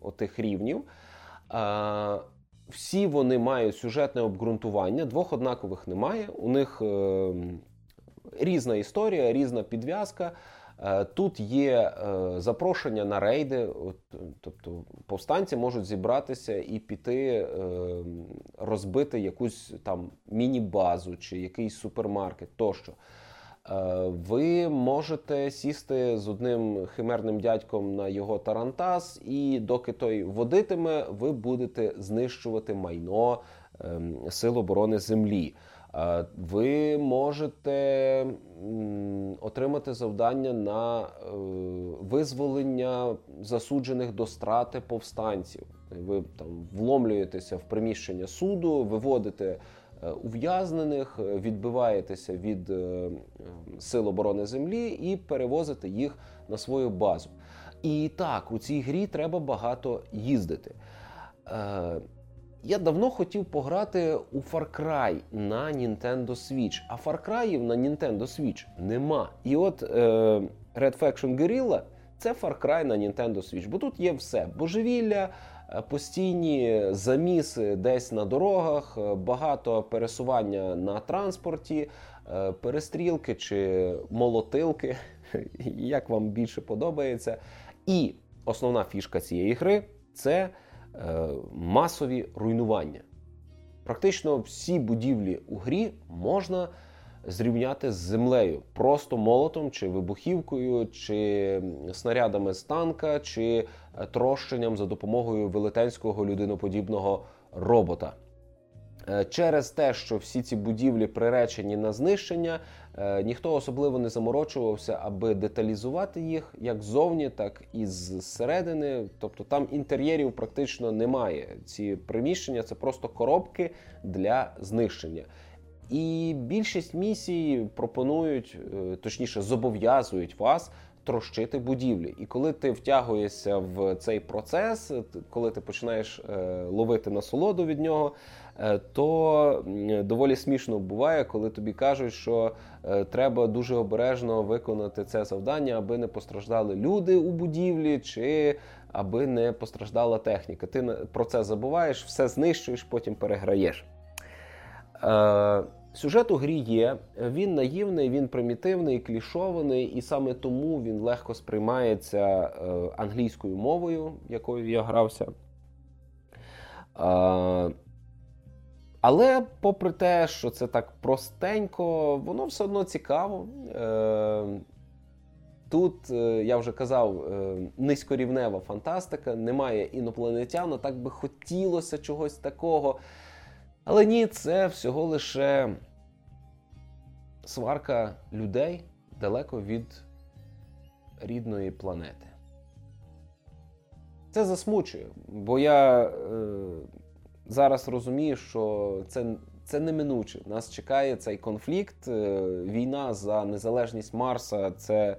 отих рівнів. Всі вони мають сюжетне обґрунтування, двох однакових немає. У них е, різна історія, різна підв'язка. Е, тут є е, запрошення на рейди, тобто повстанці можуть зібратися і піти розбити якусь там міні-базу чи якийсь супермаркет тощо. Е, ви можете сісти з одним химерним дядьком на його тарантас, і доки той водитиме, ви будете знищувати майно ем, Сил оборони Землі. Е, ви можете отримати завдання на е, визволення засуджених до страти повстанців. Ви там вломлюєтеся в приміщення суду, виводите ув'язнених, е, відбиваєтеся від е, сил оборони землі і перевозите їх на свою базу. І так, у цій грі треба багато їздити. Я давно хотів пограти у Far Cry на Nintendo Switch, а Far Cry на Nintendo Switch нема. І от Red Faction Guerrilla – це Far Cry на Nintendo Switch, бо тут є все: божевілля, Е, постійні заміси десь на дорогах, е, багато пересування на транспорті, е, перестрілки чи молотилки, як вам більше подобається. І основна фішка цієї гри це масові руйнування. Практично всі будівлі у грі можна зрівняти з землею просто молотом, чи вибухівкою, чи снарядами з танка, чи е, трощенням за допомогою велетенського людиноподібного робота. Е, через те, що всі ці будівлі приречені на знищення, е, ніхто особливо не заморочувався, аби деталізувати їх як ззовні, так і зсередини. Тобто там інтер'єрів практично немає. Ці приміщення це просто коробки для знищення. І більшість місій пропонують, е, точніше, зобов'язують вас трощити будівлі. І коли ти втягуєшся в цей процес, коли ти починаєш ловити насолоду від нього, Е, то доволі смішно буває, коли тобі кажуть, що е, треба дуже обережно виконати це завдання, аби не постраждали люди у будівлі, чи аби не постраждала техніка. Ти про це забуваєш, все знищуєш, потім переграєш. Е, сюжет у грі є, він наївний, він примітивний, клішований, і саме тому він легко сприймається англійською мовою, якою я грався. Але, попри те, що це так простенько, воно все одно цікаво. Е, тут, е, я вже казав, е, низькорівнева фантастика, немає інопланетян, так би хотілося чогось такого. Але ні, це всього лише сварка людей далеко від рідної планети. Це засмучує, бо я зараз розумію, що це це неминуче. Нас чекає цей конфлікт. Е, війна за незалежність Марса це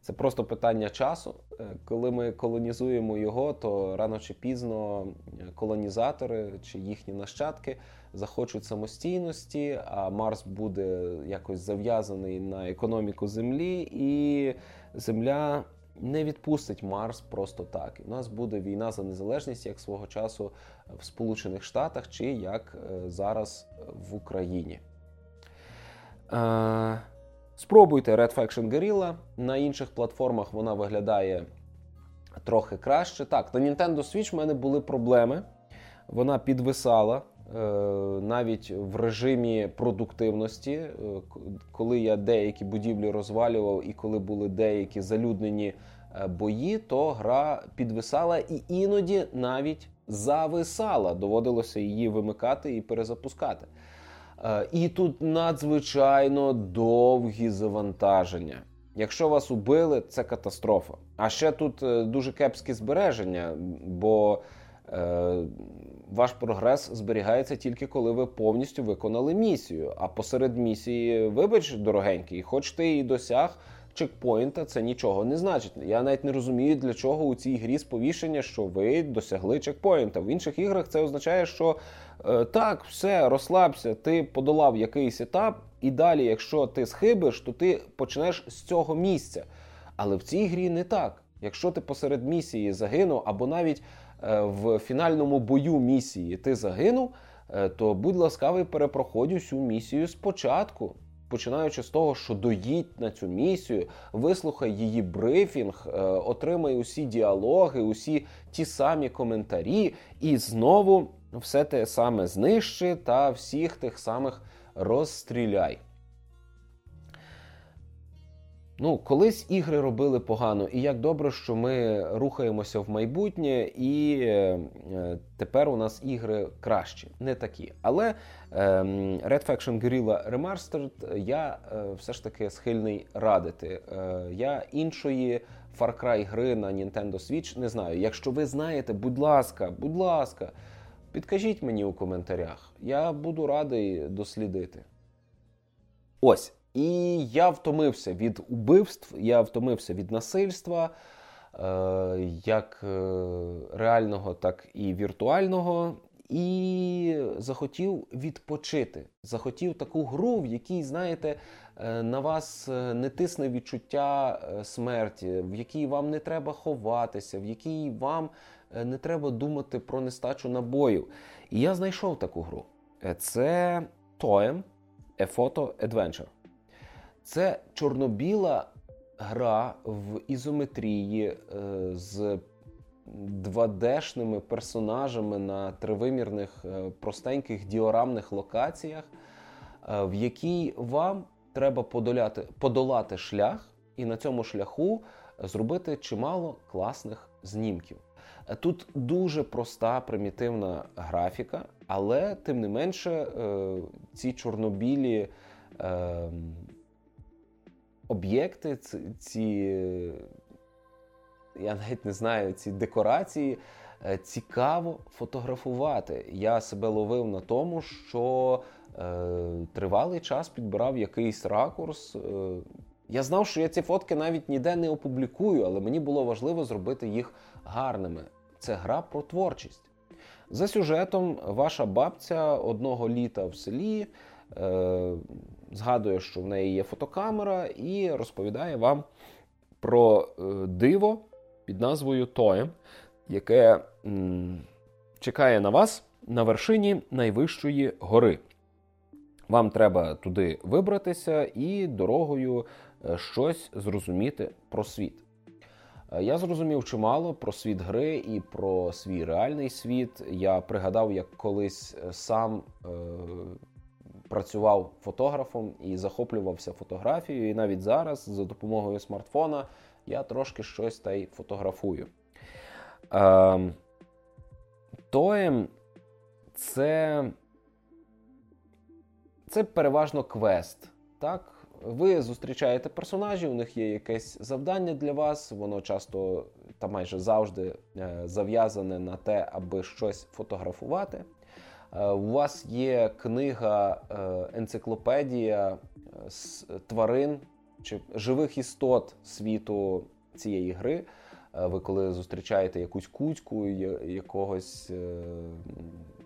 це просто питання часу. Е, коли ми колонізуємо його, то рано чи пізно колонізатори чи їхні нащадки захочуть самостійності, а Марс буде якось зав'язаний на економіку Землі, і Земля не відпустить Марс просто так. У нас буде війна за незалежність як свого часу в Сполучених Штатах чи як е, зараз в Україні. Е, спробуйте Red Faction Guerrilla. На інших платформах вона виглядає трохи краще. Так, на Nintendo Switch в мене були проблеми. Вона підвисала. Е, навіть в режимі продуктивності, коли я деякі будівлі розвалював, і коли були деякі залюднені бої, то гра підвисала і іноді навіть зависала, доводилося її вимикати і перезапускати. Е, і тут надзвичайно довгі завантаження. Якщо вас убили, це катастрофа. А ще тут е, дуже кепські збереження, бо е, ваш прогрес зберігається тільки коли ви повністю виконали місію. А посеред місії, вибач, дорогенький, хоч ти і досяг чекпоінта це нічого не значить. Я навіть не розумію, для чого у цій грі сповіщення, що ви досягли чекпоінта. В інших іграх це означає, що е, так, все, розслабся, ти подолав якийсь етап, і далі, якщо ти схибиш, то ти почнеш з цього місця. Але в цій грі не так. Якщо ти посеред місії загинув, або навіть в фінальному бою місії ти загинув, е, то будь ласкавий перепроходь усю місію спочатку починаючи з того, що доїдь на цю місію, вислухай її брифінг, е, отримай усі діалоги, усі ті самі коментарі, і знову все те саме знищи та всіх тих самих розстріляй. Ну, колись ігри робили погано, і як добре, що ми рухаємося в майбутнє, і е, тепер у нас ігри кращі, не такі. Але е, Red Faction Guerrilla Remastered я е, все ж таки схильний радити. Е, я іншої Far Cry гри на Nintendo Switch не знаю. Якщо ви знаєте, будь ласка, будь ласка, підкажіть мені у коментарях. Я буду радий дослідити. Ось. І я втомився від убивств, я втомився від насильства, е, як е, реального, так і віртуального. І захотів відпочити. Захотів таку гру, в якій, знаєте, е, на вас не тисне відчуття смерті, в якій вам не треба ховатися, в якій вам не треба думати про нестачу набоїв. І я знайшов таку гру. Це Toem A Photo Adventure. Це чорно-біла гра в ізометрії е, з 2D-шними персонажами на тривимірних е, простеньких діорамних локаціях, е, в якій вам треба подоляти, подолати шлях і на цьому шляху зробити чимало класних знімків. Тут дуже проста примітивна графіка, але тим не менше ці чорнобілі е, об'єкти, ці, я навіть не знаю, ці декорації е, цікаво фотографувати. Я себе ловив на тому, що тривалий час підбирав якийсь ракурс. Я знав, що я ці фотки навіть ніде не опублікую, але мені було важливо зробити їх гарними. Це гра про творчість. За сюжетом, ваша бабця одного літа в селі е, згадує, що в неї є фотокамера, і розповідає вам про е, диво під назвою Тоєм, яке чекає на вас на вершині найвищої гори. Вам треба туди вибратися і дорогою е, щось зрозуміти про світ. Е, я зрозумів чимало про світ гри і про свій реальний світ. Я пригадав, як колись сам працював фотографом і захоплювався фотографією. І навіть зараз, за допомогою смартфона, я трошки щось та й фотографую. Е, Тоєм це, це переважно квест. так? Ви зустрічаєте персонажів, у них є якесь завдання для вас, воно часто та майже завжди е, зав'язане на те, аби щось фотографувати. Е, у вас є книга, е, енциклопедія з тварин чи живих істот світу цієї гри. Ви коли зустрічаєте якусь куцьку, якогось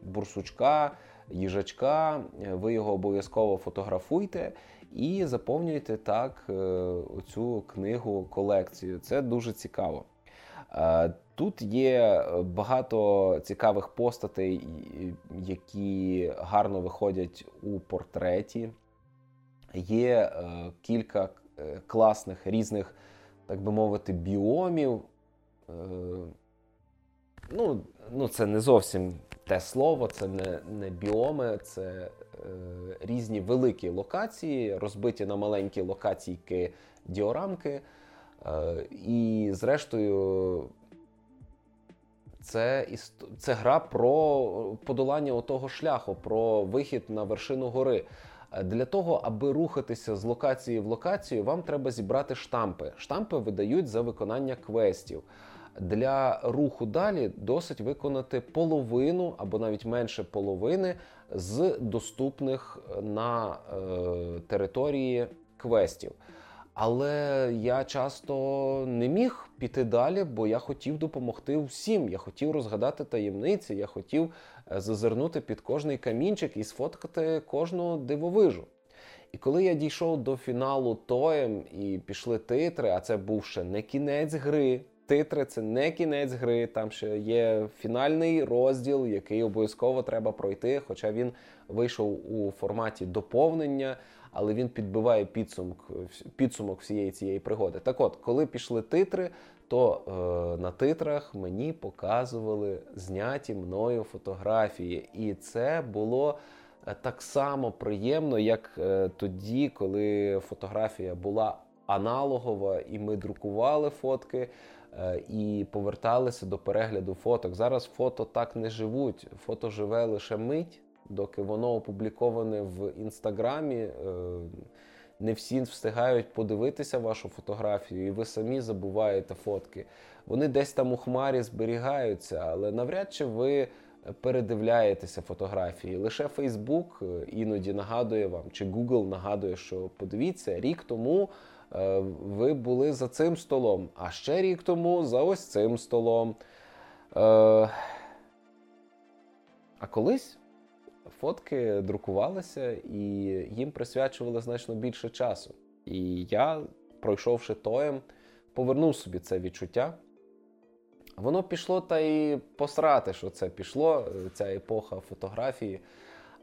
бурсучка, їжачка, ви його обов'язково фотографуйте і заповнюєте так е, цю книгу колекцію. Це дуже цікаво. Е, тут є багато цікавих постатей, які гарно виходять у портреті. Є е, кілька класних різних, так би мовити, біомів. Ну, ну Це не зовсім те слово, це не не біоми, це е, різні великі локації, розбиті на маленькі локаційки діорамки. Е, і, зрештою, це це гра про подолання отого шляху, про вихід на вершину гори. Е, для того, аби рухатися з локації в локацію, вам треба зібрати штампи. Штампи видають за виконання квестів для руху далі досить виконати половину або навіть менше половини з доступних на е, території квестів. Але я часто не міг піти далі, бо я хотів допомогти всім. Я хотів розгадати таємниці, я хотів е, зазирнути під кожний камінчик і сфоткати кожну дивовижу. І коли я дійшов до фіналу тоєм і пішли титри, а це був ще не кінець гри, Титри це не кінець гри, там ще є фінальний розділ, який обов'язково треба пройти. Хоча він вийшов у форматі доповнення, але він підбиває підсумок підсумок всієї цієї пригоди. Так от, коли пішли титри, то е, на титрах мені показували зняті мною фотографії. І це було е, так само приємно, як е, тоді, коли фотографія була аналогова, і ми друкували фотки. Е, і поверталися до перегляду фоток. Зараз фото так не живуть. Фото живе лише мить, доки воно опубліковане в інстаграмі. Е, не всі встигають подивитися вашу фотографію, і ви самі забуваєте фотки. Вони десь там у хмарі зберігаються, але навряд чи ви передивляєтеся фотографії. Лише Фейсбук іноді нагадує вам, чи Google нагадує, що подивіться, рік тому Е, ви були за цим столом, а ще рік тому за ось цим столом. Е, а колись фотки друкувалися і їм присвячували значно більше часу. І я, пройшовши тоєм, повернув собі це відчуття. Воно пішло та й посрати, що це пішло, ця епоха фотографії.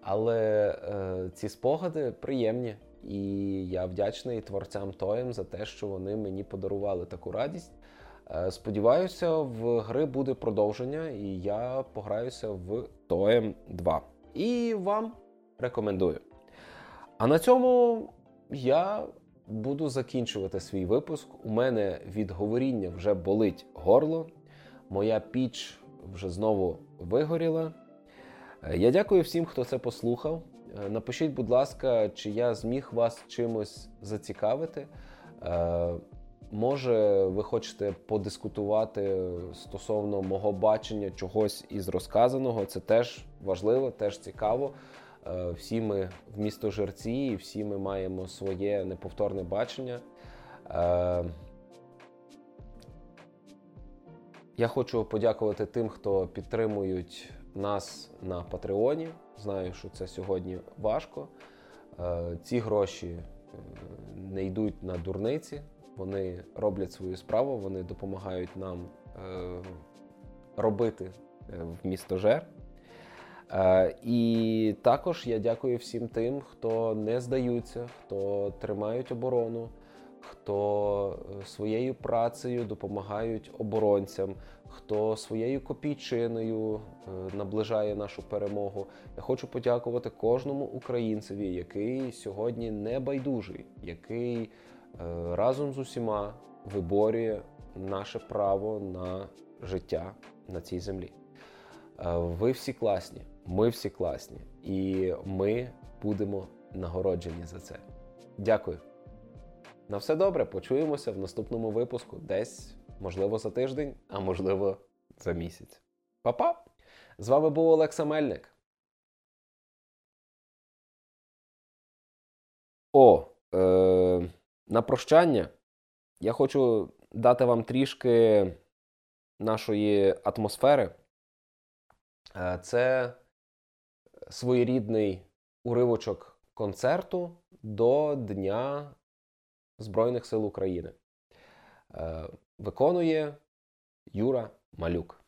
Але е, ці спогади приємні. І я вдячний творцям Тоєм за те, що вони мені подарували таку радість. Е, сподіваюся, в гри буде продовження, і я пограюся в Тоєм 2. І вам рекомендую. А на цьому я буду закінчувати свій випуск. У мене від говоріння вже болить горло. моя піч вже знову вигоріла. Е, Я дякую всім, хто це послухав. Е, Напишіть, будь ласка, чи я зміг вас чимось зацікавити. Може, ви хочете подискутувати стосовно мого бачення чогось із розказаного. Це теж важливо, теж цікаво. Е, Всі ми в місто жерці, і всі ми маємо своє неповторне бачення. Е, Я хочу подякувати тим, хто підтримують нас на Патреоні. Знаю, що це сьогодні важко. Е, Ці гроші не йдуть на дурниці, вони роблять свою справу, вони допомагають нам е, робити е, в місто Жер. Е, І також я дякую всім тим, хто не здаються, хто тримають оборону, хто е, своєю працею допомагають оборонцям, хто своєю копійчиною е, наближає нашу перемогу. Я хочу подякувати кожному українцеві, який сьогодні не байдужий, який разом з усіма виборює наше право на життя на цій землі. Е, Ви всі класні, ми всі класні, і ми будемо нагороджені за це. Дякую. На все добре, почуємося в наступному випуску, десь, можливо, за тиждень, а можливо, за місяць. Па-па! З вами був Олекса Мельник. О, е, на прощання я хочу дати вам трішки нашої атмосфери. Е, Це своєрідний уривочок концерту до Дня Збройних сил України. Е, Виконує Юра Малюк.